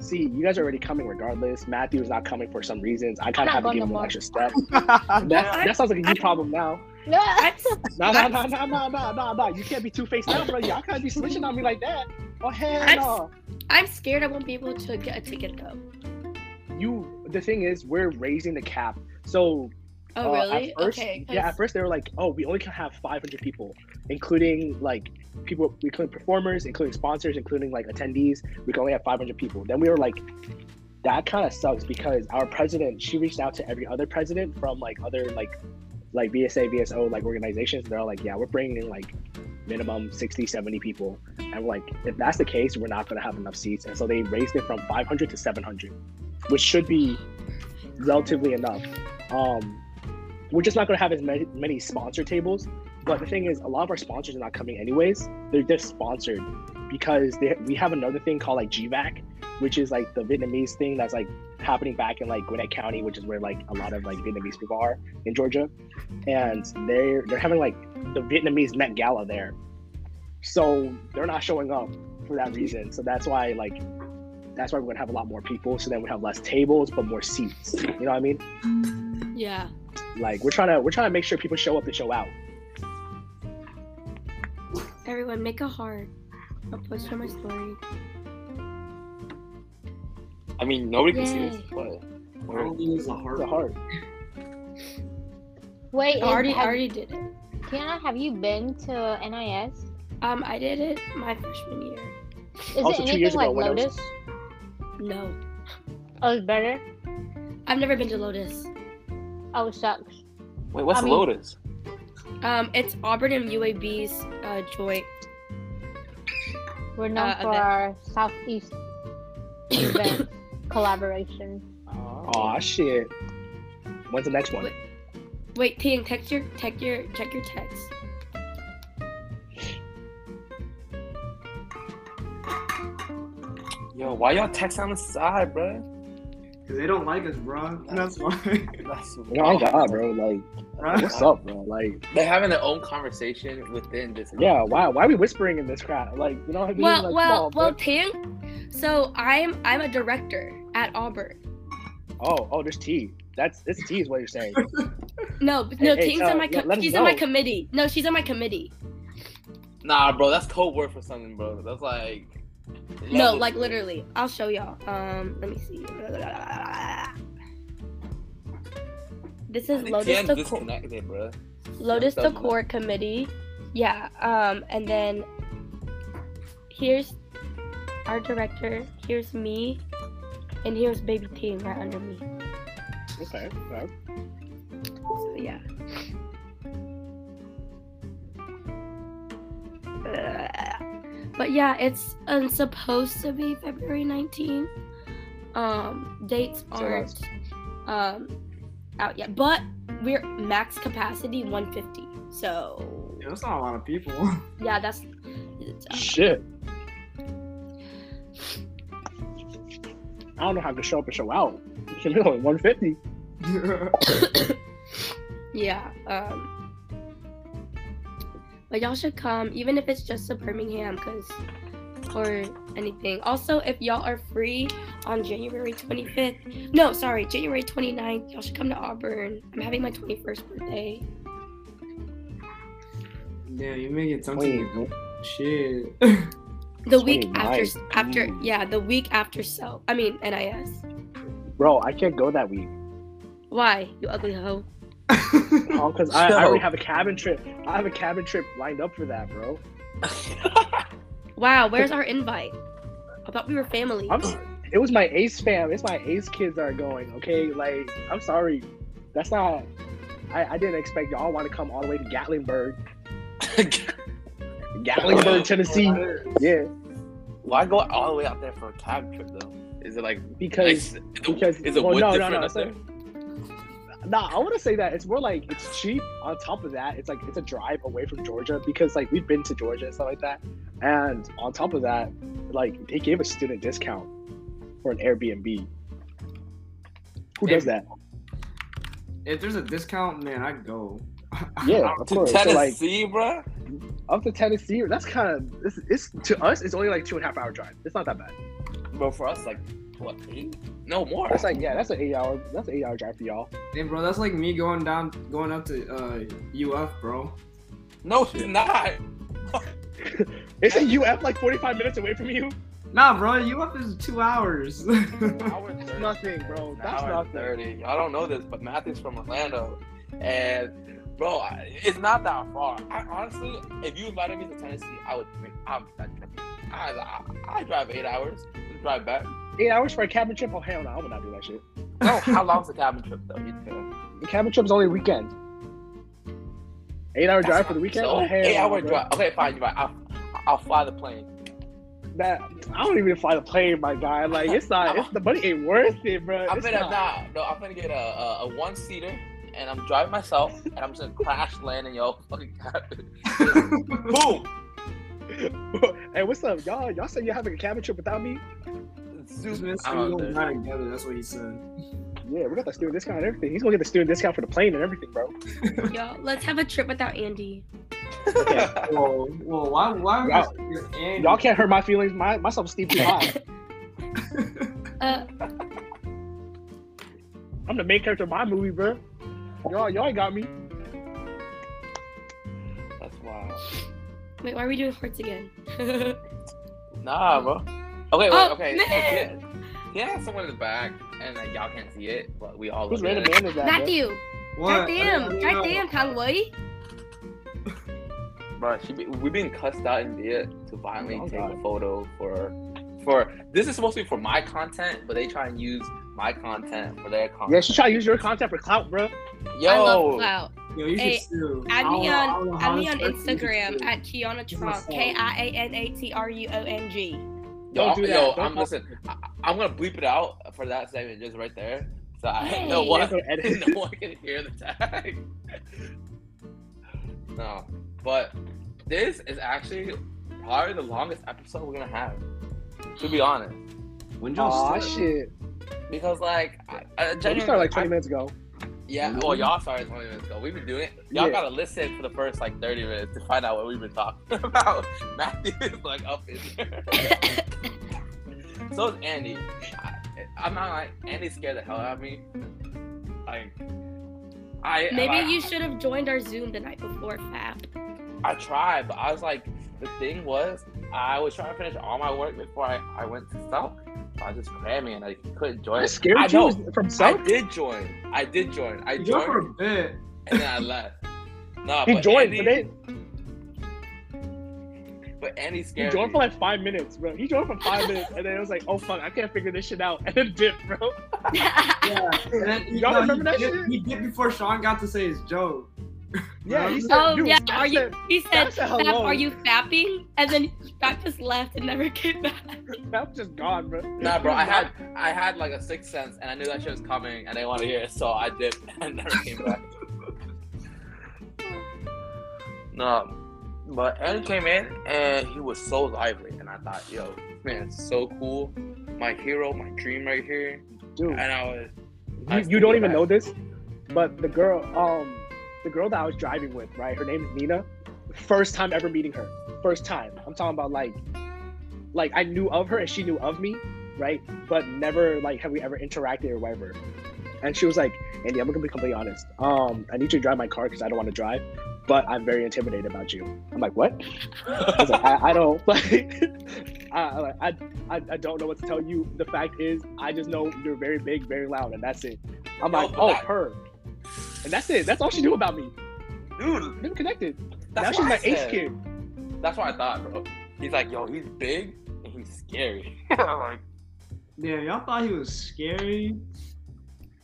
See, you guys are already coming regardless. Matthew is not coming for some reasons. I kind of have to give him an extra step. *laughs* That, that sounds like a you problem now. I'm, No, no, no, no, no, no, no, no. You can't be two faced now, bro. Y'all can't be switching on me like that. Oh hell I'm- no. I'm scared I won't be able to get a ticket though. You. The thing is, we're raising the cap. So Oh Uh, really? At first, okay. Yeah, 'cause- at first they were like, "Oh, we only can have 500 people, including like people, including performers, including sponsors, including like attendees. We can only have 500 people." Then we were like, "That kind of sucks because our president, she reached out to every other president from like other like like VSA, VSO like organizations. They're all like, "Yeah, we're bringing in like minimum 60, 70 people," and we're like, "If that's the case, we're not gonna have enough seats." And so they raised it from 500 to 700, which should be relatively enough. Um, we're just not going to have as many, many sponsor tables. But the thing is, a lot of our sponsors are not coming anyways. They're just sponsored because they, we have another thing called like GVAC, which is like the Vietnamese thing that's like happening back in like Gwinnett County, which is where like a lot of like Vietnamese people are in Georgia, and they're they're having like the Vietnamese Met Gala there, so they're not showing up for that reason. So that's why like that's why we're gonna have a lot more people. So then we have less tables but more seats. You know what I mean? yeah. Like we're trying to we're trying to make sure people show up to show out. Everyone, make a heart. I'll post it on my story. I mean, nobody can see this, but I don't think it's a hard. It's *laughs* a heart. Wait, I already, have, I already did it. Tiana, have you been to NIS? Um, I did it my freshman year. Is Also, it anything like when I was- Lotus? No, Oh, it's better. I've never been to Lotus. Oh, it sucks. wait, what's I mean- Lotus? Um, it's Auburn and UAB's uh, joint. We're known Uh, for event. our Southeast *coughs* event collaboration. Aw shit. When's the next one? Wait. Wait, Ting, text your, text your, check your text. Yo, why y'all text on the side, bro? Cause they don't like us, bro. That's why. *laughs* That's Oh god, bro. Like, what's up, bro? Like, They're having their own conversation within this. yeah, why why are we whispering in this crowd? Like, you know what I mean? Well, like, well, come on, well, bro. Ting. So I'm, I'm a director at Auburn. Oh, oh, there's T. That's it's T is what you're saying. *laughs* No, but Hey, no, hey, Ting's uh, on my, yeah, co- let 'em she's on my committee. No, she's on my committee. Nah, bro, that's code word for something, bro. That's like. No, like literally. I'll show y'all. Um, let me see. This is Lotus Tian's the Core. disconnected, bro. Lotus the doesn't Core Committee. Yeah. Um, and then here's our director. Here's me, and here's Baby Team right under me. Okay. okay. So yeah. Uh, But yeah, it's um, supposed to be February 19th. Um, dates aren't um, out yet, but we're max capacity 150. So Yeah, that's not a lot of people. *laughs* yeah, that's. uh, Shit. *laughs* I don't know how to show up and show out. You know, 150. Yeah. Um, but y'all should come, even if it's just to Birmingham, cause or anything. Also, if y'all are free on January 25th, no, sorry, January 29th, y'all should come to Auburn. I'm having my 21st birthday. yeah, you make it sound Wait, like shit. *laughs* The week after, 29th. after, Mm. yeah, the week after. So, I mean, NIS. Bro, I can't go that week. Why, you ugly hoe? *laughs* Oh, because I, I already have a cabin trip. I have a cabin trip lined up for that, bro. *laughs* Wow, where's our invite? I thought we were family. I'm, it was my Ace fam. It's my Ace kids are going. Okay, like I'm sorry, that's not. I, I didn't expect y'all want to come all the way to Gatlinburg, *laughs* Gatlinburg, Tennessee. Yeah, Why go all the way out there for a cab trip though? Is it like because nice- because is it well, wood no, no, different no, up it's Nah, I want to say that it's more like it's cheap. On top of that, it's like it's a drive away from Georgia because like we've been to Georgia and stuff like that. And on top of that, like they gave a student discount for an Airbnb. Who does that? if there's a discount, man, I'd go. *laughs* Yeah, of To course. So, like Tennessee, bro. up to Tennessee, that's kind of it's, it's to us. It's only like two and a half hour drive. It's not that bad. But for us, like what? Eight? No more. That's like yeah, that's an eight hour. That's an eight hour drive for y'all. Hey, bro, that's like me going down, going up to uh, UF, bro. no, it's not. *laughs* *laughs* Isn't UF like forty five minutes away from you? Nah, bro, UF is two hours. *laughs* Hour That's nothing, bro. That's hour nothing. 30. Y'all don't know this, but Matthew's from Orlando. And, bro, it's not that far. I, honestly, if you invited me to Tennessee, I would make I'm that. I, I, I drive eight hours and drive back. Eight hours for a cabin trip? Oh hell no, I would not do that shit. No, how long's the cabin trip, though? The cabin trip is only a weekend. Eight hour drive for the weekend? So, oh hell eight hour bro. drive. Okay, fine, you're right. I'll, I'll fly the plane. That I don't even fly the plane, my guy. Like it's not. It's the money ain't worth it, bro. I'm It's gonna not. nah, no, I'm gonna get a, a, a one seater and I'm driving myself and I'm just gonna crash land in your *laughs* fucking cabin. *laughs* Boom! hey, what's up, y'all? Y'all said you're having a cabin trip without me? This man I'm we out gonna together. That's what he said. Yeah, we got the student discount and everything. He's gonna get the student discount for the plane and everything, bro. *laughs* Y'all, let's have a trip without Andy. Whoa, whoa, why, why Y'all- Andy? Y'all can't hurt my feelings. My my self esteem too high. *laughs* Uh, I'm the main character of my movie, bro. Y'all y'all ain't got me. That's wild. wait, why are we doing hearts again? *laughs* Nah, bro. Okay, wait, Oh, okay. man. He has someone in the back, and like, y'all can't see it, but we all Who's look at random it. man is that? bro? Matthew, what? goddamn, goddamn, Kang *laughs* Wei. Bro, she be, we've been cussed out in India to violently Oh, take God. a photo for for this is supposed to be for my content, but they try and use my content for their content. Yeah, she try to use your content for clout, bro. Yo, I love clout. Yo, you should Hey, sue. Add me don't know- I don't on, add me on works, you should Instagram at Kiana It's Truong, myself. K I A N A T R U O N G. yo, Don't do that. yo, Don't I'm call- listen. I, I'm gonna bleep it out for that segment just right there, so I Hey. no one, Yeah, *laughs* go edit. no one can hear the tag. *laughs* no, but this is actually probably the longest episode we're gonna have. To be honest, When y'all Aw, start? shit. because like, I, I Well, we genuinely- started like 20 I- minutes ago. Yeah, Really? well, oh, y'all started 20 minutes ago. We've been doing it. Y'all Yeah. gotta listen for the first like 30 minutes to find out what we've been talking *laughs* about. Matthew is like up in there. *laughs* so is Andy. I, I'm not like Andy scared the hell out of me. Like, I Maybe like, you should have joined our Zoom the night before, Fab. I tried, but I was like, the thing was, I was trying to finish all my work before I, I went to South. So I was just cramming and I couldn't join. That scared I you know. from I did join. I did join. I You joined for a bit. and then I left. *laughs* No, He but joined, Andy, but they, but Andy he joined me. for like five minutes, bro. He joined for five minutes, and then it was like, oh fuck, I can't figure this shit out, *laughs* and then dip, bro. *laughs* Yeah. And then, Y'all no, remember he that did, shit? He did before Sean got to say his joke. *laughs* Yeah, he said, Oh dude, yeah, I are you? said, He said, said "Fap, "Are you fapping?" And then Fap just left and never came back. *laughs* I'm just gone, bro. Nah, bro, I *laughs* had I had like a sixth sense, and I knew that shit was coming, and I didn't want to hear it, so I did, and never came back. no, but Andy came in, and he was so lively, and I thought, yo, man, it's so cool, my hero, my dream right here, dude. and I was. You, was you don't even back. know this, but the girl, um, the girl that I was driving with, right? Her name is Nina. First time ever meeting her. First time. I'm talking about like, like I knew of her and she knew of me, right? But never like have we ever interacted or whatever. And she was like, Andy, I'm gonna be completely honest. Um, I need you to drive my car because I don't want to drive, but I'm very intimidated about you. I'm like, what? I was like, I, I don't *laughs* like. I, I, I, I I don't know what to tell you. The fact is, I just know you're very big, very loud, and that's it. I'm No, like, oh, that- her, and that's it. That's all she knew about me. Dude, Never connected. that's now she's what my I ace said. kid. That's what I thought, bro. He's like, yo, he's big and he's scary. *laughs* I'm like, Yeah, y'all thought he was scary.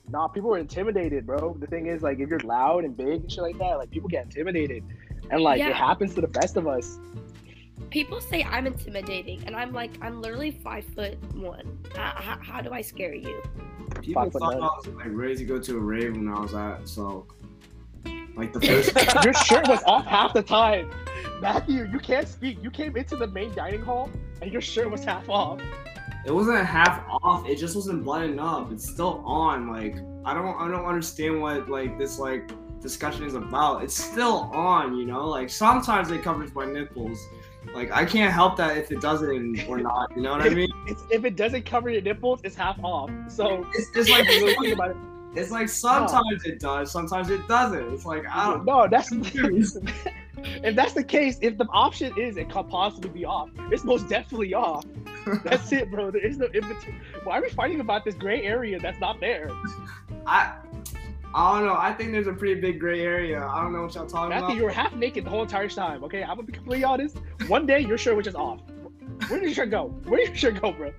Nah, people were intimidated, bro. The thing is, like, if you're loud and big and shit like that, like, people get intimidated, and like, Yeah. it happens to the best of us. People say I'm intimidating, and I'm like, I'm literally five foot one. Uh, how, how do I scare you? People Fuck with thought I was like ready to go to a rave when I was at so like the first *laughs* Your *laughs* shirt was off half the time. Matthew, you can't speak. You came into the main dining hall, and your shirt was half off. it wasn't half off, it just wasn't buttoned up. It's still on. Like I don't I don't understand what like this like discussion is about. It's still on, you know? Like sometimes it covers my nipples. Like I can't help that if it doesn't or not, you know what I mean? It's, if it doesn't cover your nipples, it's half off. So It's just like *laughs* really think about it. it's like sometimes it does, sometimes it doesn't. It's like I don't No, that's *laughs* if that's the case. If the option is it could possibly be off, it's most definitely off. That's it, bro. There is no in between. Why are we fighting about this gray area that's not there? *laughs* I I don't know. I think there's a pretty big gray area. I don't know what y'all talking about. Matthew, about. you were half naked the whole entire time. Okay, I'm gonna be completely honest. One day your shirt was just off. Where did your shirt go? Where did your shirt go, bro?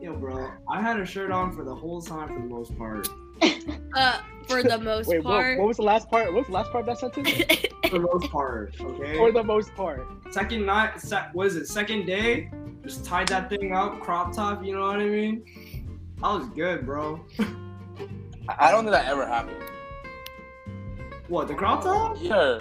Yo, bro, I had a shirt on for the whole time for the most part. *laughs* Uh, for the *laughs* most Wait, what, part. what was the last part? What was the last part of that sentence? *laughs* For the most part, okay. For the most part. second night, sec, what is it? Second day, just tied that thing up, crop top. You know what I mean? I was good, bro. I don't think that ever happened. What the crop top? Yeah.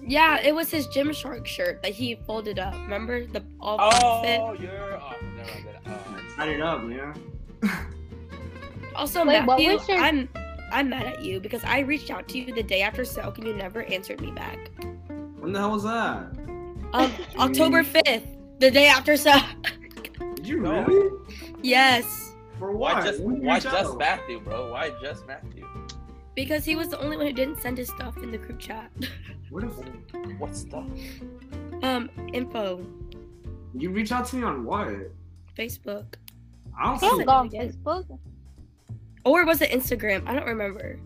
yeah, it was his Gymshark shirt that he folded up. Remember the all fit? Oh, you're. Oh, never mind. Oh. Tied it up, man. *laughs* Also, Wait, what Matthew, was your- I'm I'm mad at you because I reached out to you the day after SELC and you never answered me back. When the hell was that? Um, *laughs* October fifth, the day after SELC. Did you really? yes, For what? Why just When why just? Matthew, bro? Why just Matthew? Because he was the only one who didn't send his stuff in the group chat. *laughs* what is if What stuff? Um, info, you reach out to me on what? Facebook, I don't Don't see. go on Facebook. or was it Instagram? I don't remember.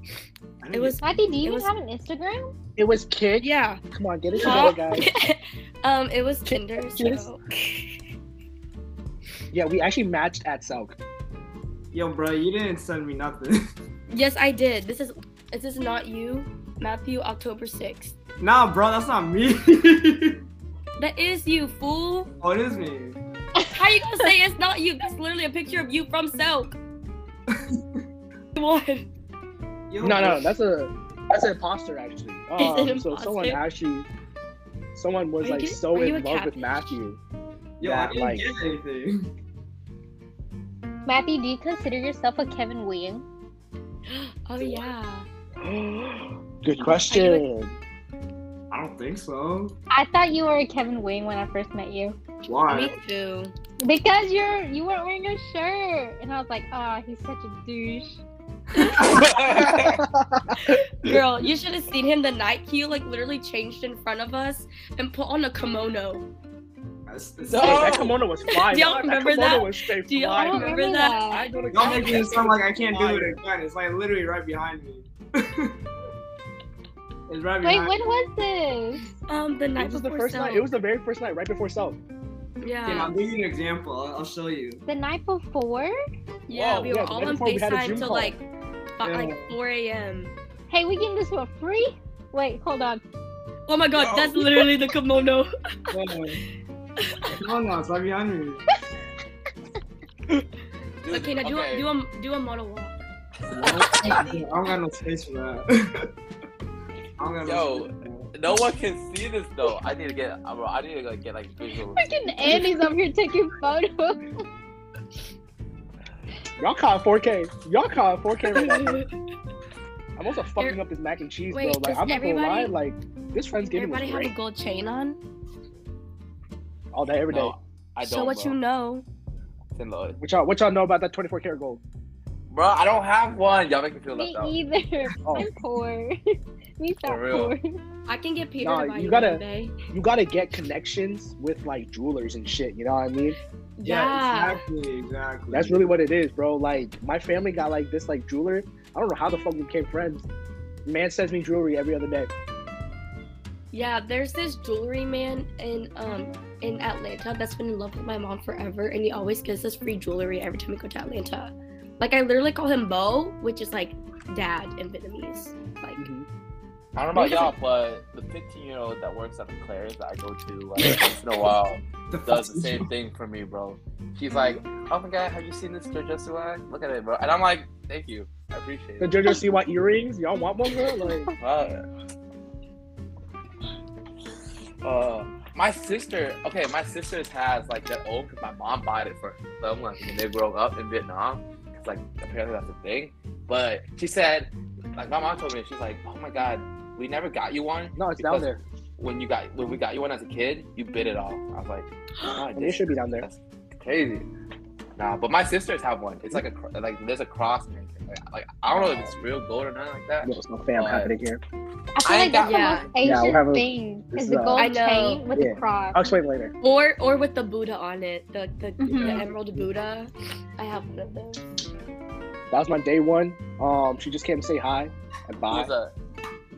I It was Matthew, do you even was- have an Instagram? It was kid. yeah. Come on, get it Huh? together, guys. *laughs* um, it was Tinder. Yes. So. Yeah, we actually matched at SELC. Yo, bro, you didn't send me nothing. *laughs* yes, I did. This is this is not you, Matthew. October sixth. nah, bro, that's not me. *laughs* That is you, fool. oh, it is me. How you gonna say it's not you? That's literally a picture of you from SELC. Come on. Yo, No, no, that's a that's an imposter actually. *laughs* Is it Um, so someone imposter? actually, someone was like getting- so in a love with? Matthew. Yo, I that, didn't like- get anything. *laughs* Matthew, do you consider yourself a Kevin Wing? *gasps* Oh yeah. Good question. I don't think so. I thought you were a Kevin Wing when I first met you. Why? Me too. Because you're you weren't wearing a shirt. And I was like, ah, he's such a douche. *laughs* Girl, you should have seen him the night he like literally changed in front of us and put on a kimono. That's, that's No. That kimono was fire. Do y'all remember kimono that? was straight Do y'all I remember remember that? that. I ain't gonna Y'all count making it that. sound like I can't do it again. It's like literally right behind me. *laughs* it's right behind Wait, behind when me. was this? Um, the It night was the first SELC. night. It was the very first night, right before SELC. yeah. Okay, I'll give you an example. I'll, I'll show you. The night before? Yeah, Whoa, we were the all on before we had a FaceTime Zoom till like fi- Yeah. like 4 a.m. Hey, we getting this for free? Wait, hold on. Oh my god, No. that's literally the kimono. *laughs* No, no, it's right behind me. Dude, okay, now do okay. a do a do a monologue. *laughs* I don't got no space for that. *laughs* I don't got no Yo. space for that. No one can see this though. I need to get, bro. I need to like, get like visuals. Freaking Andy's up here taking photos. Y'all caught 4K. Y'all caught 4K. Right *laughs* I'm also fucking up this mac and cheese, Wait, bro. Like I'm not gonna lie, like this friend's Friendsgiving was Everybody have a gold chain on. All day, every day. No, I don't. So what bro. you know? Send Lloyd. What y'all, what y'all know about that 24 karat gold? Bro, I don't have one. Y'all make me feel Me left out. Me either. *laughs* Oh. I'm poor. *laughs* Me so For real. poor. I can get Peter Nah, to buy you you gotta- one day. You gotta get connections with like jewelers and shit. You know what I mean? Yeah. exactly, exactly. That's really what it is, bro. Like my family got like this like jeweler. I don't know how the fuck we became friends. Man sends me jewelry every other day. Yeah, there's this jewelry man in um in Atlanta that's been in love with my mom forever, and he always gives us free jewelry every time we go to Atlanta. Like I literally call him Bo, which is like dad in Vietnamese. Like I don't know about y'all, but the 15 year old that works at the Claire's that I go to like, once in a while *laughs* The does the same thing for me, bro. She's like, "Oh my god, have you seen this JoJo swag? Look at it, bro." And I'm like, "Thank you, I appreciate it." The it." JoJo Siwa earrings. Y'all want one, bro? Like *laughs* Uh, uh, my sister, okay, my sister's has like their old because my mom bought it for them like when they grow up in Vietnam. It's like apparently that's a thing. But she said, like my mom told me, she's like, "Oh my god, we never got you one." no, it's down there. When you got when we got you one as a kid, you bit it off. I was like, *gasps* "Oh, it should be down there. That's crazy. Nah, but my sisters have one. It's like a like there's a cross and everything. Like, like I don't know if it's real gold or nothing like that. There's no fam happening here. I feel I like ain't that's got- the most Yeah, we'll a- thing is is, the uh, gold I chain with Yeah. the cross. I'll explain later. or or with the Buddha on it, the the, the Mhm. Emerald Buddha. I have one of those. That was my day one. Um, she just came to say hi and bye. a,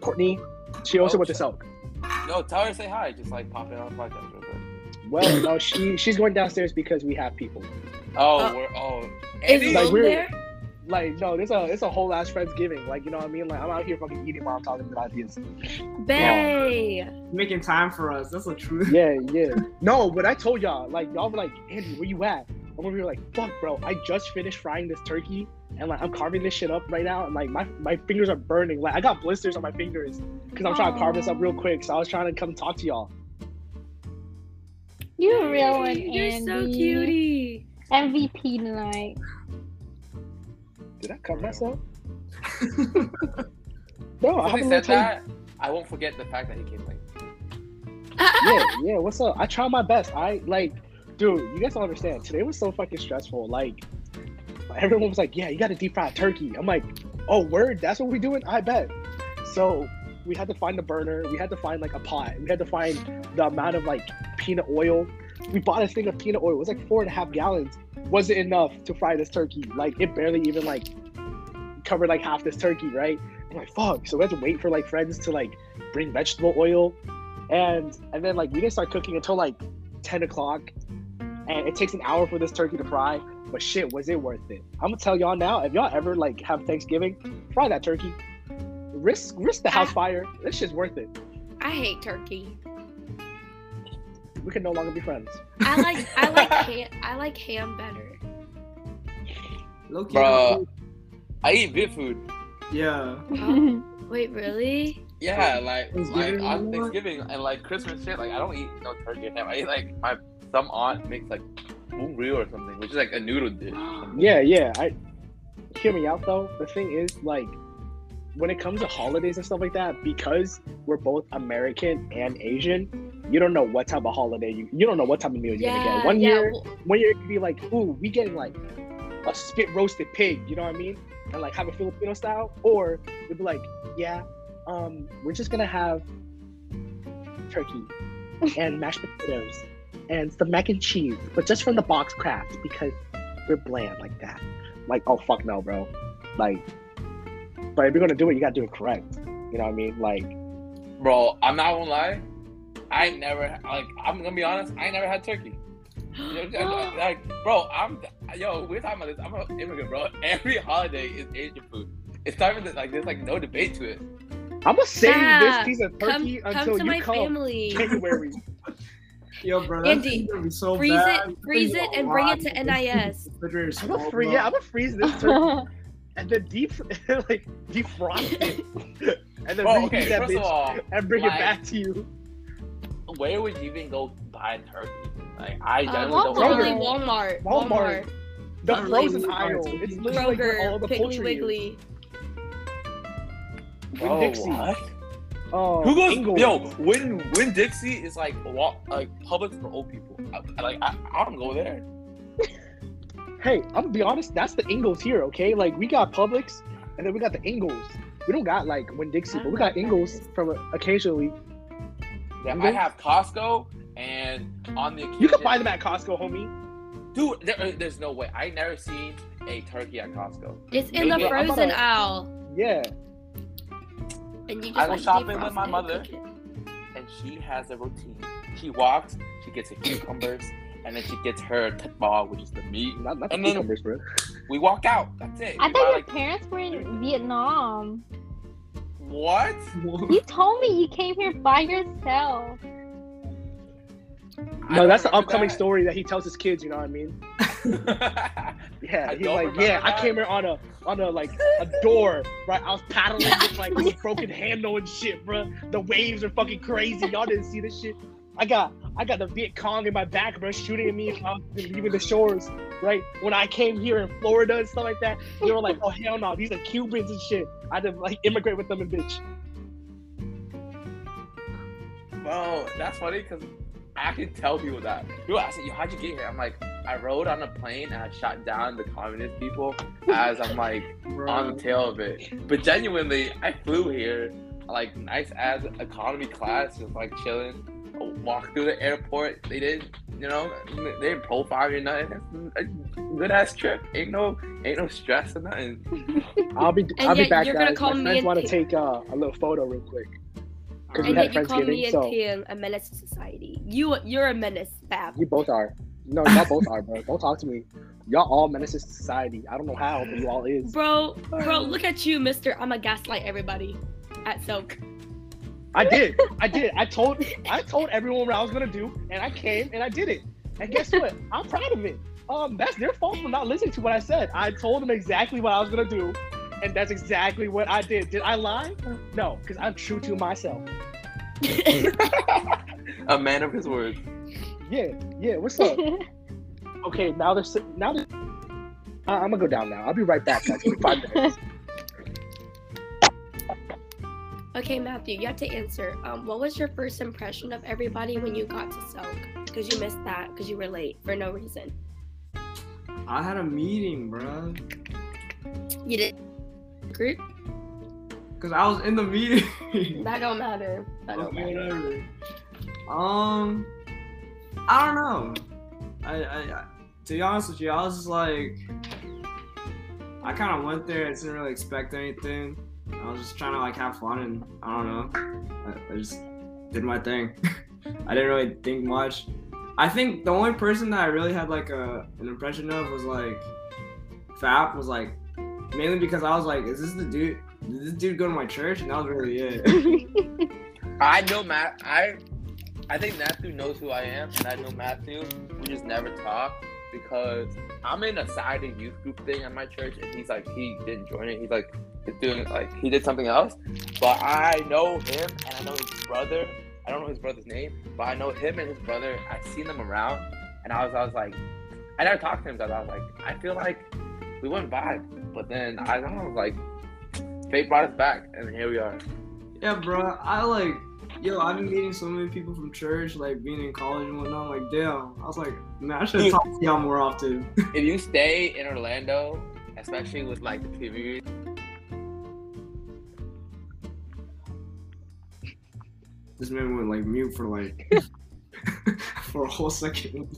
Courtney. She also Oh, went to shit. SELC. yo, tell her to say hi. Just like pop it on the podcast real quick. Well, no, she she's going downstairs because we have people. Oh, Uh, we're oh. Is Andy, Like, we're- there? Like, no, there's a it's a whole ass Friendsgiving. Like, you know what I mean? Like, I'm out here fucking eating while I'm talking about ideas. Bay. making time for us. That's the truth. Yeah, yeah. No, but I told y'all, like, y'all were like, Andy, where you at? I'm over here like, fuck, bro. I just finished frying this turkey, and like, I'm carving this shit up right now, and like, my my fingers are burning. Like, I got blisters on my fingers because I'm trying to carve this up real quick. So I was trying to come talk to y'all. You're a real one, You're Andy. so cutie. MVP tonight. Did I cut myself? *laughs* Bro, I haven't said told that, I won't forget the fact that he came late. *laughs* yeah, yeah. What's up? I try my best. I like, dude. You guys don't understand. Today was so fucking stressful. Like, everyone was like, "Yeah, you got to deep fry turkey." I'm like, "Oh, word? That's what we're doing? I bet." So we had to find a burner. We had to find like a pot. We had to find the amount of like peanut oil. We bought a thing of peanut oil. It was like four and a half gallons. Wasn't enough to fry this turkey. Like, it barely even like covered like half this turkey, right? I'm like, fuck. So we had to wait for like friends to like bring vegetable oil and and then like we didn't start cooking until like 10 o'clock and it takes an hour for this turkey to fry but shit was it worth it i'm gonna tell y'all now if y'all ever like have thanksgiving fry that turkey risk risk the house ah. fire this shit's worth it I hate turkey. We can no longer be friends I like I like *laughs* ham. I like ham better. Low. Bro, I eat bit food. Yeah. Oh, wait, really? Yeah, like like Thanksgiving on anymore? Thanksgiving and like Christmas shit. Like I don't eat no turkey and ham. I eat like my some aunt makes like bun rieu or something, which is like a noodle dish. *gasps* yeah yeah i hear me out though the thing is like when it comes to holidays and stuff like that because we're both american and asian you don't know what type of holiday you you don't know what type of meal you're gonna get one yeah, year one year it could be like, ooh, we getting like a spit roasted pig, you know what I mean? And like have a Filipino style, or it'd be like, yeah, um, we're just gonna have turkey and mashed potatoes and some mac and cheese, but just from the box crafts because we're bland like that. Like, oh fuck no, bro. Like, but if you're gonna do it, you gotta do it correct. You know what I mean? Like, Bro, I'm not gonna lie. I never like. I'm gonna be honest. I ain't never had turkey. *gasps* Like, bro, I'm yo. We're talking about this. I'm an immigrant, bro. Every holiday is Asian food. It's not even like there's like no debate to it. I'm gonna save Stop. this piece of turkey come until to you my come family. January. *laughs* Yo, bro, that's Andy, gonna be so freeze bad. it, freeze it, and bring it to NIS. Refrigerator's I'm gonna freeze. Yeah, I'm gonna freeze this turkey *laughs* and then deep, *laughs* like defrost it, *laughs* and then Bro, okay. that First bitch all, and bring like, it back to you. where would you even go buy turkey? Like I Uh, don't. Know. Probably Walmart. Walmart. Walmart. The Not frozen aisle. It's literally like where all the Piggly poultry is. Wiggly. Bro, Dixie. what? Oh, Who goes? Ingles. Yo, when when Dixie is like wa- like Publix for old people. I, like I, I don't go there. Hey, I'm gonna be honest. That's the Ingles here, okay? Like we got Publix, and then we got the Ingles. We don't got like Winn Dixie, but we got Ingles from occasionally. Yeah, I have Costco, and on the occasion, You can buy them at Costco, homie. Dude, there, uh, there's no way. I never seen a turkey at Costco. It's in the Maybe I'm frozen gonna- aisle, Yeah. and you just I go like shopping with my mother. and she has a routine. She walks, she gets her cucumbers, and then she gets her ball, which is the meat. Not, not the And then- cucumbers, bro. We walk out. That's it. I We thought buy, your like, parents were in Vietnam. what? You told me you came here by yourself. I No, that's the upcoming that. story that he tells his kids. You know what I mean? *laughs* Yeah, I he's like, remember yeah, I came here on a on a like a door, right? I was paddling *laughs* with like a broken handle and shit, bro. The waves are fucking crazy. Y'all didn't see this shit. I got I got the Viet Cong in my back, bro, shooting at me if I was leaving the shores, right? When I came here in Florida and stuff like that, they were like, oh hell no, these are Cubans and shit. I had to like immigrate with them and bitch. Bro, that's funny because I can tell people that. People ask me, "Yo, how'd you get here?" I'm like, I rode on a plane and I shot down the communist people as I'm like on the tail of it. But genuinely, I flew here like nice as economy class, just like chilling. Walk through the airport. They didn't, you know, they didn't profile me or nothing. A good ass trip. Ain't no, ain't no stress or nothing. *laughs* I'll be And I'll be back, you're gonna guys. call My me friends a want to take uh, a little photo real quick. 'Cause we And had yet you call me Friendsgiving, a so- Tim, a menace to society. You, you're a menace, Fab. You both are. No, y'all both are, bro. Don't talk to me. Y'all all menaces to society. I don't know how, but you all is. Bro, bro, look at you, Mister. I'm a gaslight everybody at SELC. I did. I did. I told I told everyone what I was gonna do, and I came and I did it. And guess what? I'm proud of it. Um, that's their fault for not listening to what I said. I told them exactly what I was gonna do, and that's exactly what I did. Did I lie? No, because I'm true to myself. *laughs* a man of his word. Yeah, yeah. What's up? *laughs* Okay, now there's now there's. I- I'm gonna go down now. I'll be right back, guys. Give me five minutes. Okay, Matthew, you have to answer. Um, what was your first impression of everybody when you got to SELC? Because you missed that because you were late for no reason. I had a meeting, bro. You did group? Cause I was in the meeting. *laughs* That don't matter. That don't Okay, matter. whatever. Um, I don't know. I, I, I to be honest with you, I was just like, I kind of went there. I didn't really expect anything. I was just trying to like have fun, and I don't know. I, I just did my thing. *laughs* I didn't really think much. I think the only person that I really had like a an impression of was like Fap was like mainly because I was like, is this the dude? Did this dude go to my church? And that was really it. *laughs* I know Matt. I I think Matthew knows who I am, and I know Matthew. We just never talk because I'm in a side of youth group thing at my church, and he's like he didn't join it. He's like he's doing like he did something else. But I know him, and I know his brother. I don't know his brother's name, but I know him and his brother. I've seen them around, and I was I was like, I never talked to him because I was like, I feel like we went vibe, but then I don't know, like fate brought us back, and here we are. Yeah, bro. I like, yo, I've been meeting so many people from church, like being in college and whatnot. I'm like, damn. I was like, man, I should talk to y'all more often. if you stay in Orlando, especially with like the community, this man went like mute for like *laughs* for a whole second.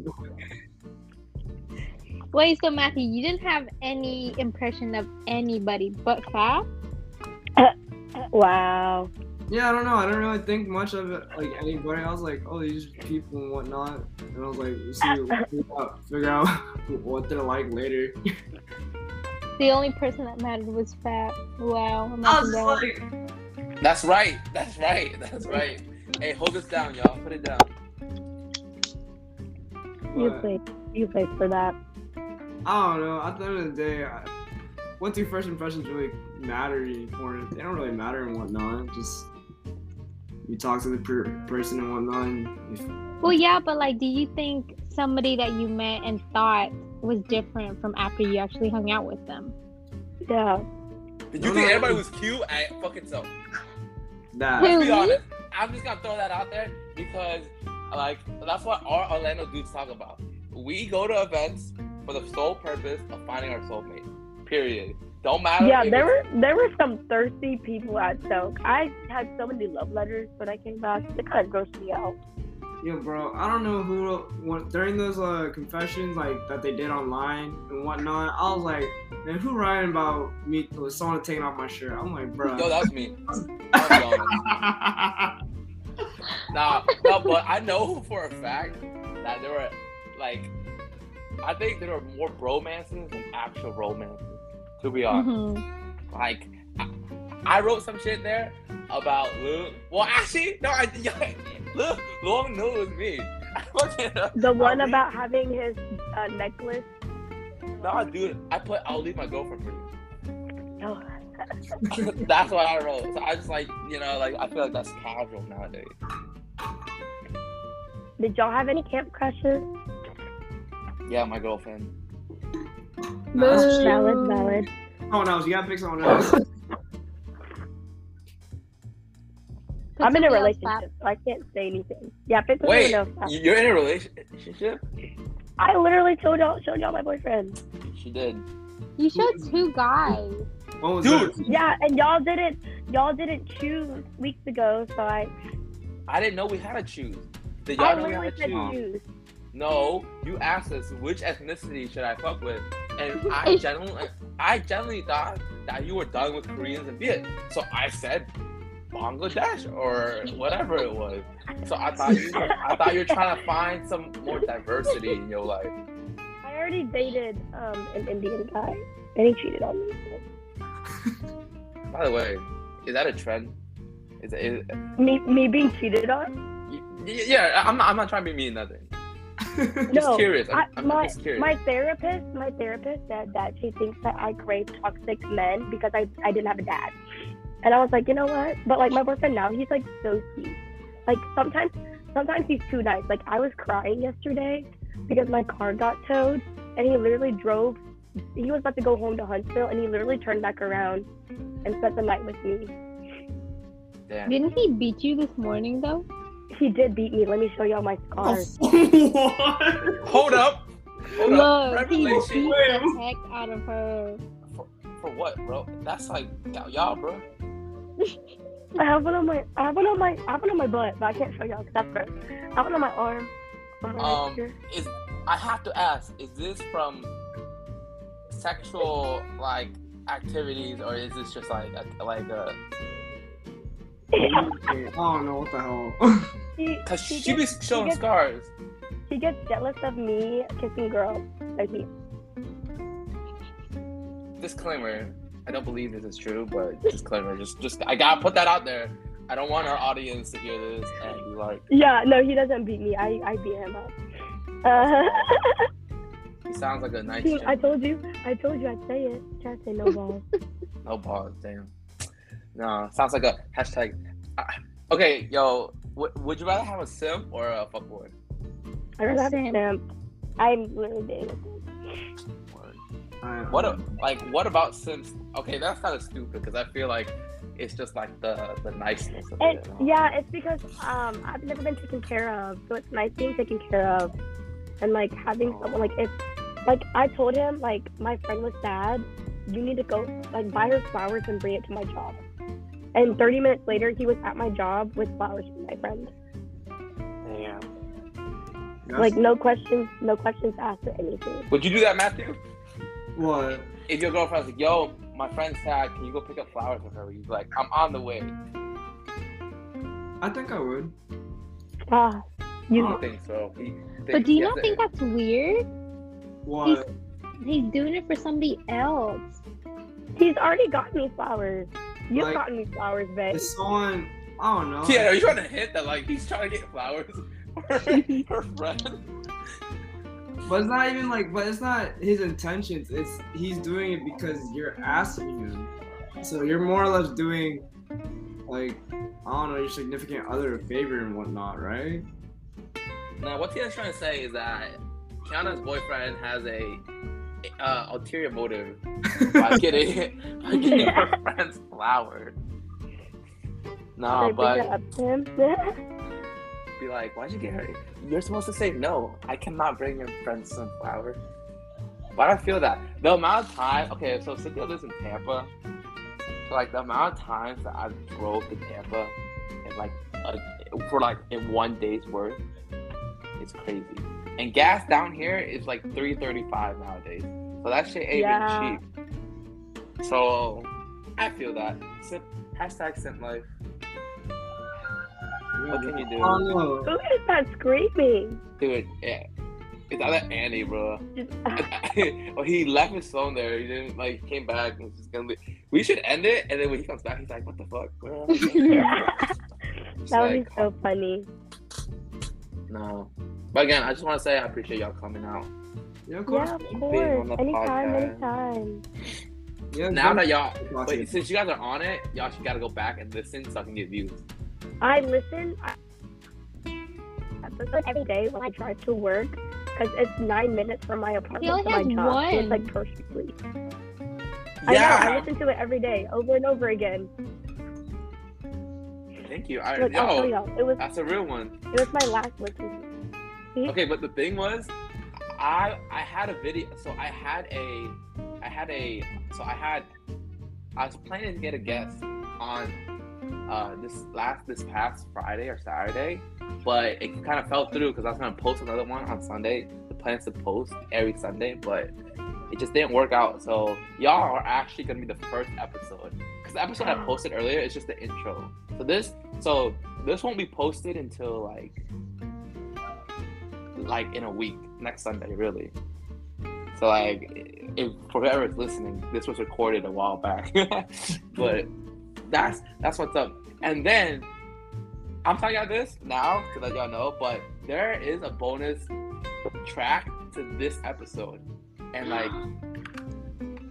Wait, so Matthew, you didn't have any impression of anybody but Fab? Uh, uh, wow. Yeah, I don't know. I don't really think much of it, like anybody. I was like, oh, these people and whatnot, and I was like, see, *laughs* figure out, figure out *laughs* what they're like later. The only person that mattered was Fab. Wow. I'm was like, That's right. That's right. That's right. Hey, hold this down, y'all. Put it down. You but- played. You played for that. I don't know. At the end of the day, I, what do first impressions really matter anymore? They don't really matter and whatnot. Just you talk to the per- person and whatnot. And if, Well, yeah, but like, do you think somebody that you met and thought was different from after you actually hung out with them? Yeah. Did you think everybody was cute? I fucking so. that Who? Let's be honest. I'm just gonna throw that out there because, like, that's what our Orlando dudes talk about. We go to events for the sole purpose of finding our soulmate. Period. Don't matter. Yeah, there were there were some thirsty people at SELC. I had so many love letters when I came back. It kind of grossed me out. Yo, bro, I don't know who what, during those uh, confessions like that they did online and whatnot. I was like, man, who writing about me? Was someone taking off my shirt? I'm like, bro. Yo, that was me. I'll be honest. Nah, no, but I know for a fact that there were like, I think there were more bromances than actual romances. To be honest, Mhm. like, I, I wrote some shit there about Lil. Well, actually, no, I *laughs* Lil Long knew *laughs* it was me. The one I'll leave- about having his uh, necklace. No, dude, I put I'll leave my girlfriend for you. Oh, *laughs* that's what I wrote. So I just like, you know, like I feel like that's casual nowadays. did y'all have any camp crushes? Yeah, my girlfriend. Nah, that's- Valid, valid. Someone else. You gotta pick someone else. I'm in a relationship, so I can't say anything. Yeah, pick Wait, someone you're in a relationship? I literally told y'all showed y'all my boyfriend. She did. You showed two guys. What was Dude, that? Yeah, and y'all didn't y'all didn't choose weeks ago, so I I didn't know we had to choose. Did y'all know we had to said choose? choose. No, you asked us which ethnicity should I fuck with, and I *laughs* generally, I generally thought that you were done with Koreans and Viet. So I said Bangladesh or whatever it was. So I thought you, I thought you were trying to find some more diversity in your life. I already dated um an Indian guy, and he cheated on me. By the way, is that a trend? Is, is Me me being cheated on? yeah? I'm not. I'm not trying to be mean. Nothing. *laughs* Just No, curious. I'm, I, I'm my just curious. my therapist my therapist said that she thinks that I crave toxic men because I I didn't have a dad, and I was like, you know what? But like my boyfriend now, he's like so sweet. Like sometimes sometimes he's too nice. Like I was crying yesterday because my car got towed, and he literally drove. He was about to go home to Huntsville, and he literally turned back around and spent the night with me. Damn. Didn't he beat you this morning though? He did beat me. Let me show y'all my Oh, scars. *laughs* what? Hold up. Hold up. Look, he beat the heck out of her. For, for what, bro? That's like y'all- y'all, bro. *laughs* I have one on my I have one on my I have one on my butt, but I can't show y'all because that's gross. I have one on my arm. On my right Um, here. is I have to ask, is this from sexual like activities, or is this just like a, like a? I don't know what the hell. *laughs* Cause he she be gets, showing gets- scars. She gets jealous of me kissing girls like me. Disclaimer: I don't believe this is true, but disclaimer. Just, just I gotta put that out there. I don't want our audience to hear this and be like, Yeah, no, he doesn't beat me. I, I beat him up. Uh, *laughs* he sounds like a nice. I told you, I told you I'd say it. Try to say no balls. *laughs* No pause, damn. No, sounds like a hashtag. Uh, okay, yo, w- would you rather have a simp or a fuckboy? I rather have a Simp. simp. I'm literally dating a simp. I- What a, like what about since? Okay, that's kind of stupid because I feel like it's just like the the niceness of And it. yeah, it's because um I've never been taken care of, so it's nice being taken care of, and like having someone like if like I told him like my friend was sad, you need to go like buy her flowers and bring it to my job. And 30 minutes later, he was at my job with flowers for my friend. Damn. Yes. Like no questions, no questions asked or anything. Would you do that, Matthew? What? If your girlfriend's like, "Yo, my friend's sad. Can you go pick up flowers for her?" You'd be like, "I'm on the way." I think I would. Ah, you. I don't think so. He, But do you not think to- that's weird? What? He's doing it for somebody else. He's already gotten me flowers. You've Like- gotten me flowers, babe. If someone, I don't know. Yeah, are you trying to hit that? Like he's trying to get flowers *laughs* for *laughs* her friend. But it's not even like, but it's not his intentions. It's he's doing it because you're asking him. So you're more or less doing, like, I don't know, your significant other a favor and whatnot, right? Now, what Tiana's trying to say is that Kiana's boyfriend has a uh, ulterior motive by *laughs* getting by getting her friends flowers. No, Should but that up to him? *laughs* be like, why'd you get her? You're supposed to say no. I cannot bring your friends some flowers. But I feel that the amount of time. Okay, so Cynthia lives in Tampa. So like the amount of times that I drove to Tampa, and like a, for like in one day's worth, it's crazy. And gas down here is like three thirty five nowadays. So that shit ain't Yeah. even cheap. So I feel that. Hashtag simp life. What can you do? I. Who is that screaming? Dude, yeah. It's either Andy, bro. *laughs* well, he left his phone there. He didn't like he came back and was just gonna be. We should end it, and then when he comes back, he's like, "What the fuck?" bro?" *laughs* that Just would be like, so funny. no. But again, I just want to say I appreciate y'all coming out. Yeah, of course. Yeah, of course. Anytime, podcast. anytime. Yeah, Now that y'all, Watch wait, since you guys are on it, y'all should gotta go back and listen so I can get views. I listen I, episode every day when I drive to work because it's nine minutes from my apartment to my has job. So it's like perfectly. I know. I listen to it every day, over and over again. Thank you. I, Look, I'll tell yo, y'all, it was that's a real one. it was my last listen. Okay, but the thing was, I I had a video. So I had a, I had a. So I had, I was planning to get a guest on, uh, this last this past Friday or Saturday, but it kind of fell through because I was gonna post another one on Sunday. The plan is to post every Sunday, but it just didn't work out. So y'all are actually gonna be the first episode because the episode I posted earlier is just the intro. So this, so this won't be posted until like like in a week, next Sunday, really. So like, if for whoever's listening, this was recorded a while back, *laughs* but that's that's what's up. And then I'm telling y'all this now to let y'all know, but there is a bonus track to this episode, and like,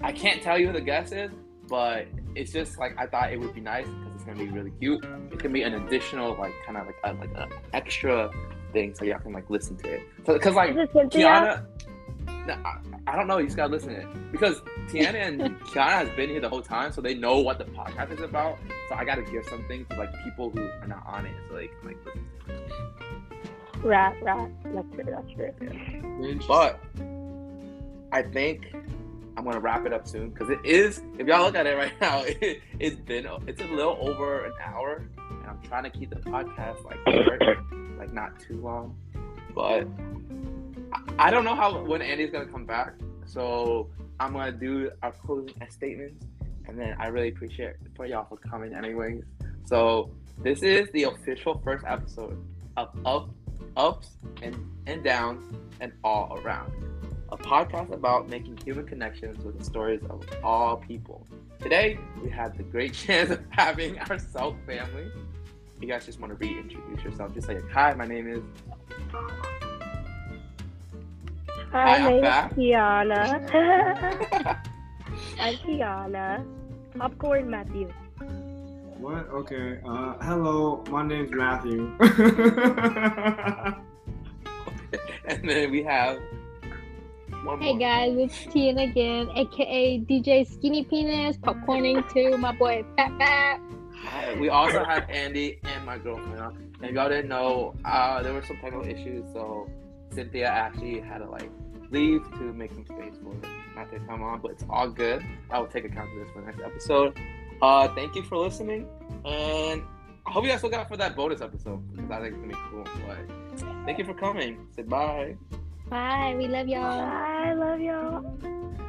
I can't tell you who the guest is, but it's just like I thought it would be nice because it's gonna be really cute. It's gonna be an additional like kind of like a, like an extra thing so y'all can like listen to it. So because like it? Tiana, no, I, I don't know. You just gotta listen to it because Tiana and *laughs* Kiana has been here the whole time, so they know what the podcast is about. So I gotta give something to like people who are not on it, so they can like listen. Rat, rat. That's true. That's true. Interesting. But I think I'm gonna wrap it up soon because it is. If y'all look at it right *laughs* now, it, it's been it's a little over an hour, and I'm trying to keep the podcast like short, like not too long. But I, don't know how when Andy's gonna come back, so I'm gonna do our closing statements, and then I really appreciate for y'all for coming anyways. So this is the official first episode of Up, Ups and and Downs and All Around a podcast about making human connections with the stories of all people. Today, we had the great *laughs* chance of having our SELC family. You guys just want to reintroduce yourself. Just say, hi, my name is. Hi, I'm my name is Kiana. *laughs* I'm Kiana. Popcorn Matthew. What? Okay. Uh, hello, my name's Matthew. *laughs* and then we have one Hey more. guys, it's Tien again, aka DJ Skinny Penis, popcorning *laughs* to my boy Fat Fat. Hi. We also had Andy and my girlfriend. And y'all didn't know, uh, there were some technical issues, so Cynthia actually had to like leave to make some space for it. not to come on, but it's all good. I will take account of this for the next episode. Uh, thank you for listening, and I hope you guys look out for that bonus episode because I think it's gonna be cool. But thank you for coming. Say bye. Bye. We love y'all. I love y'all.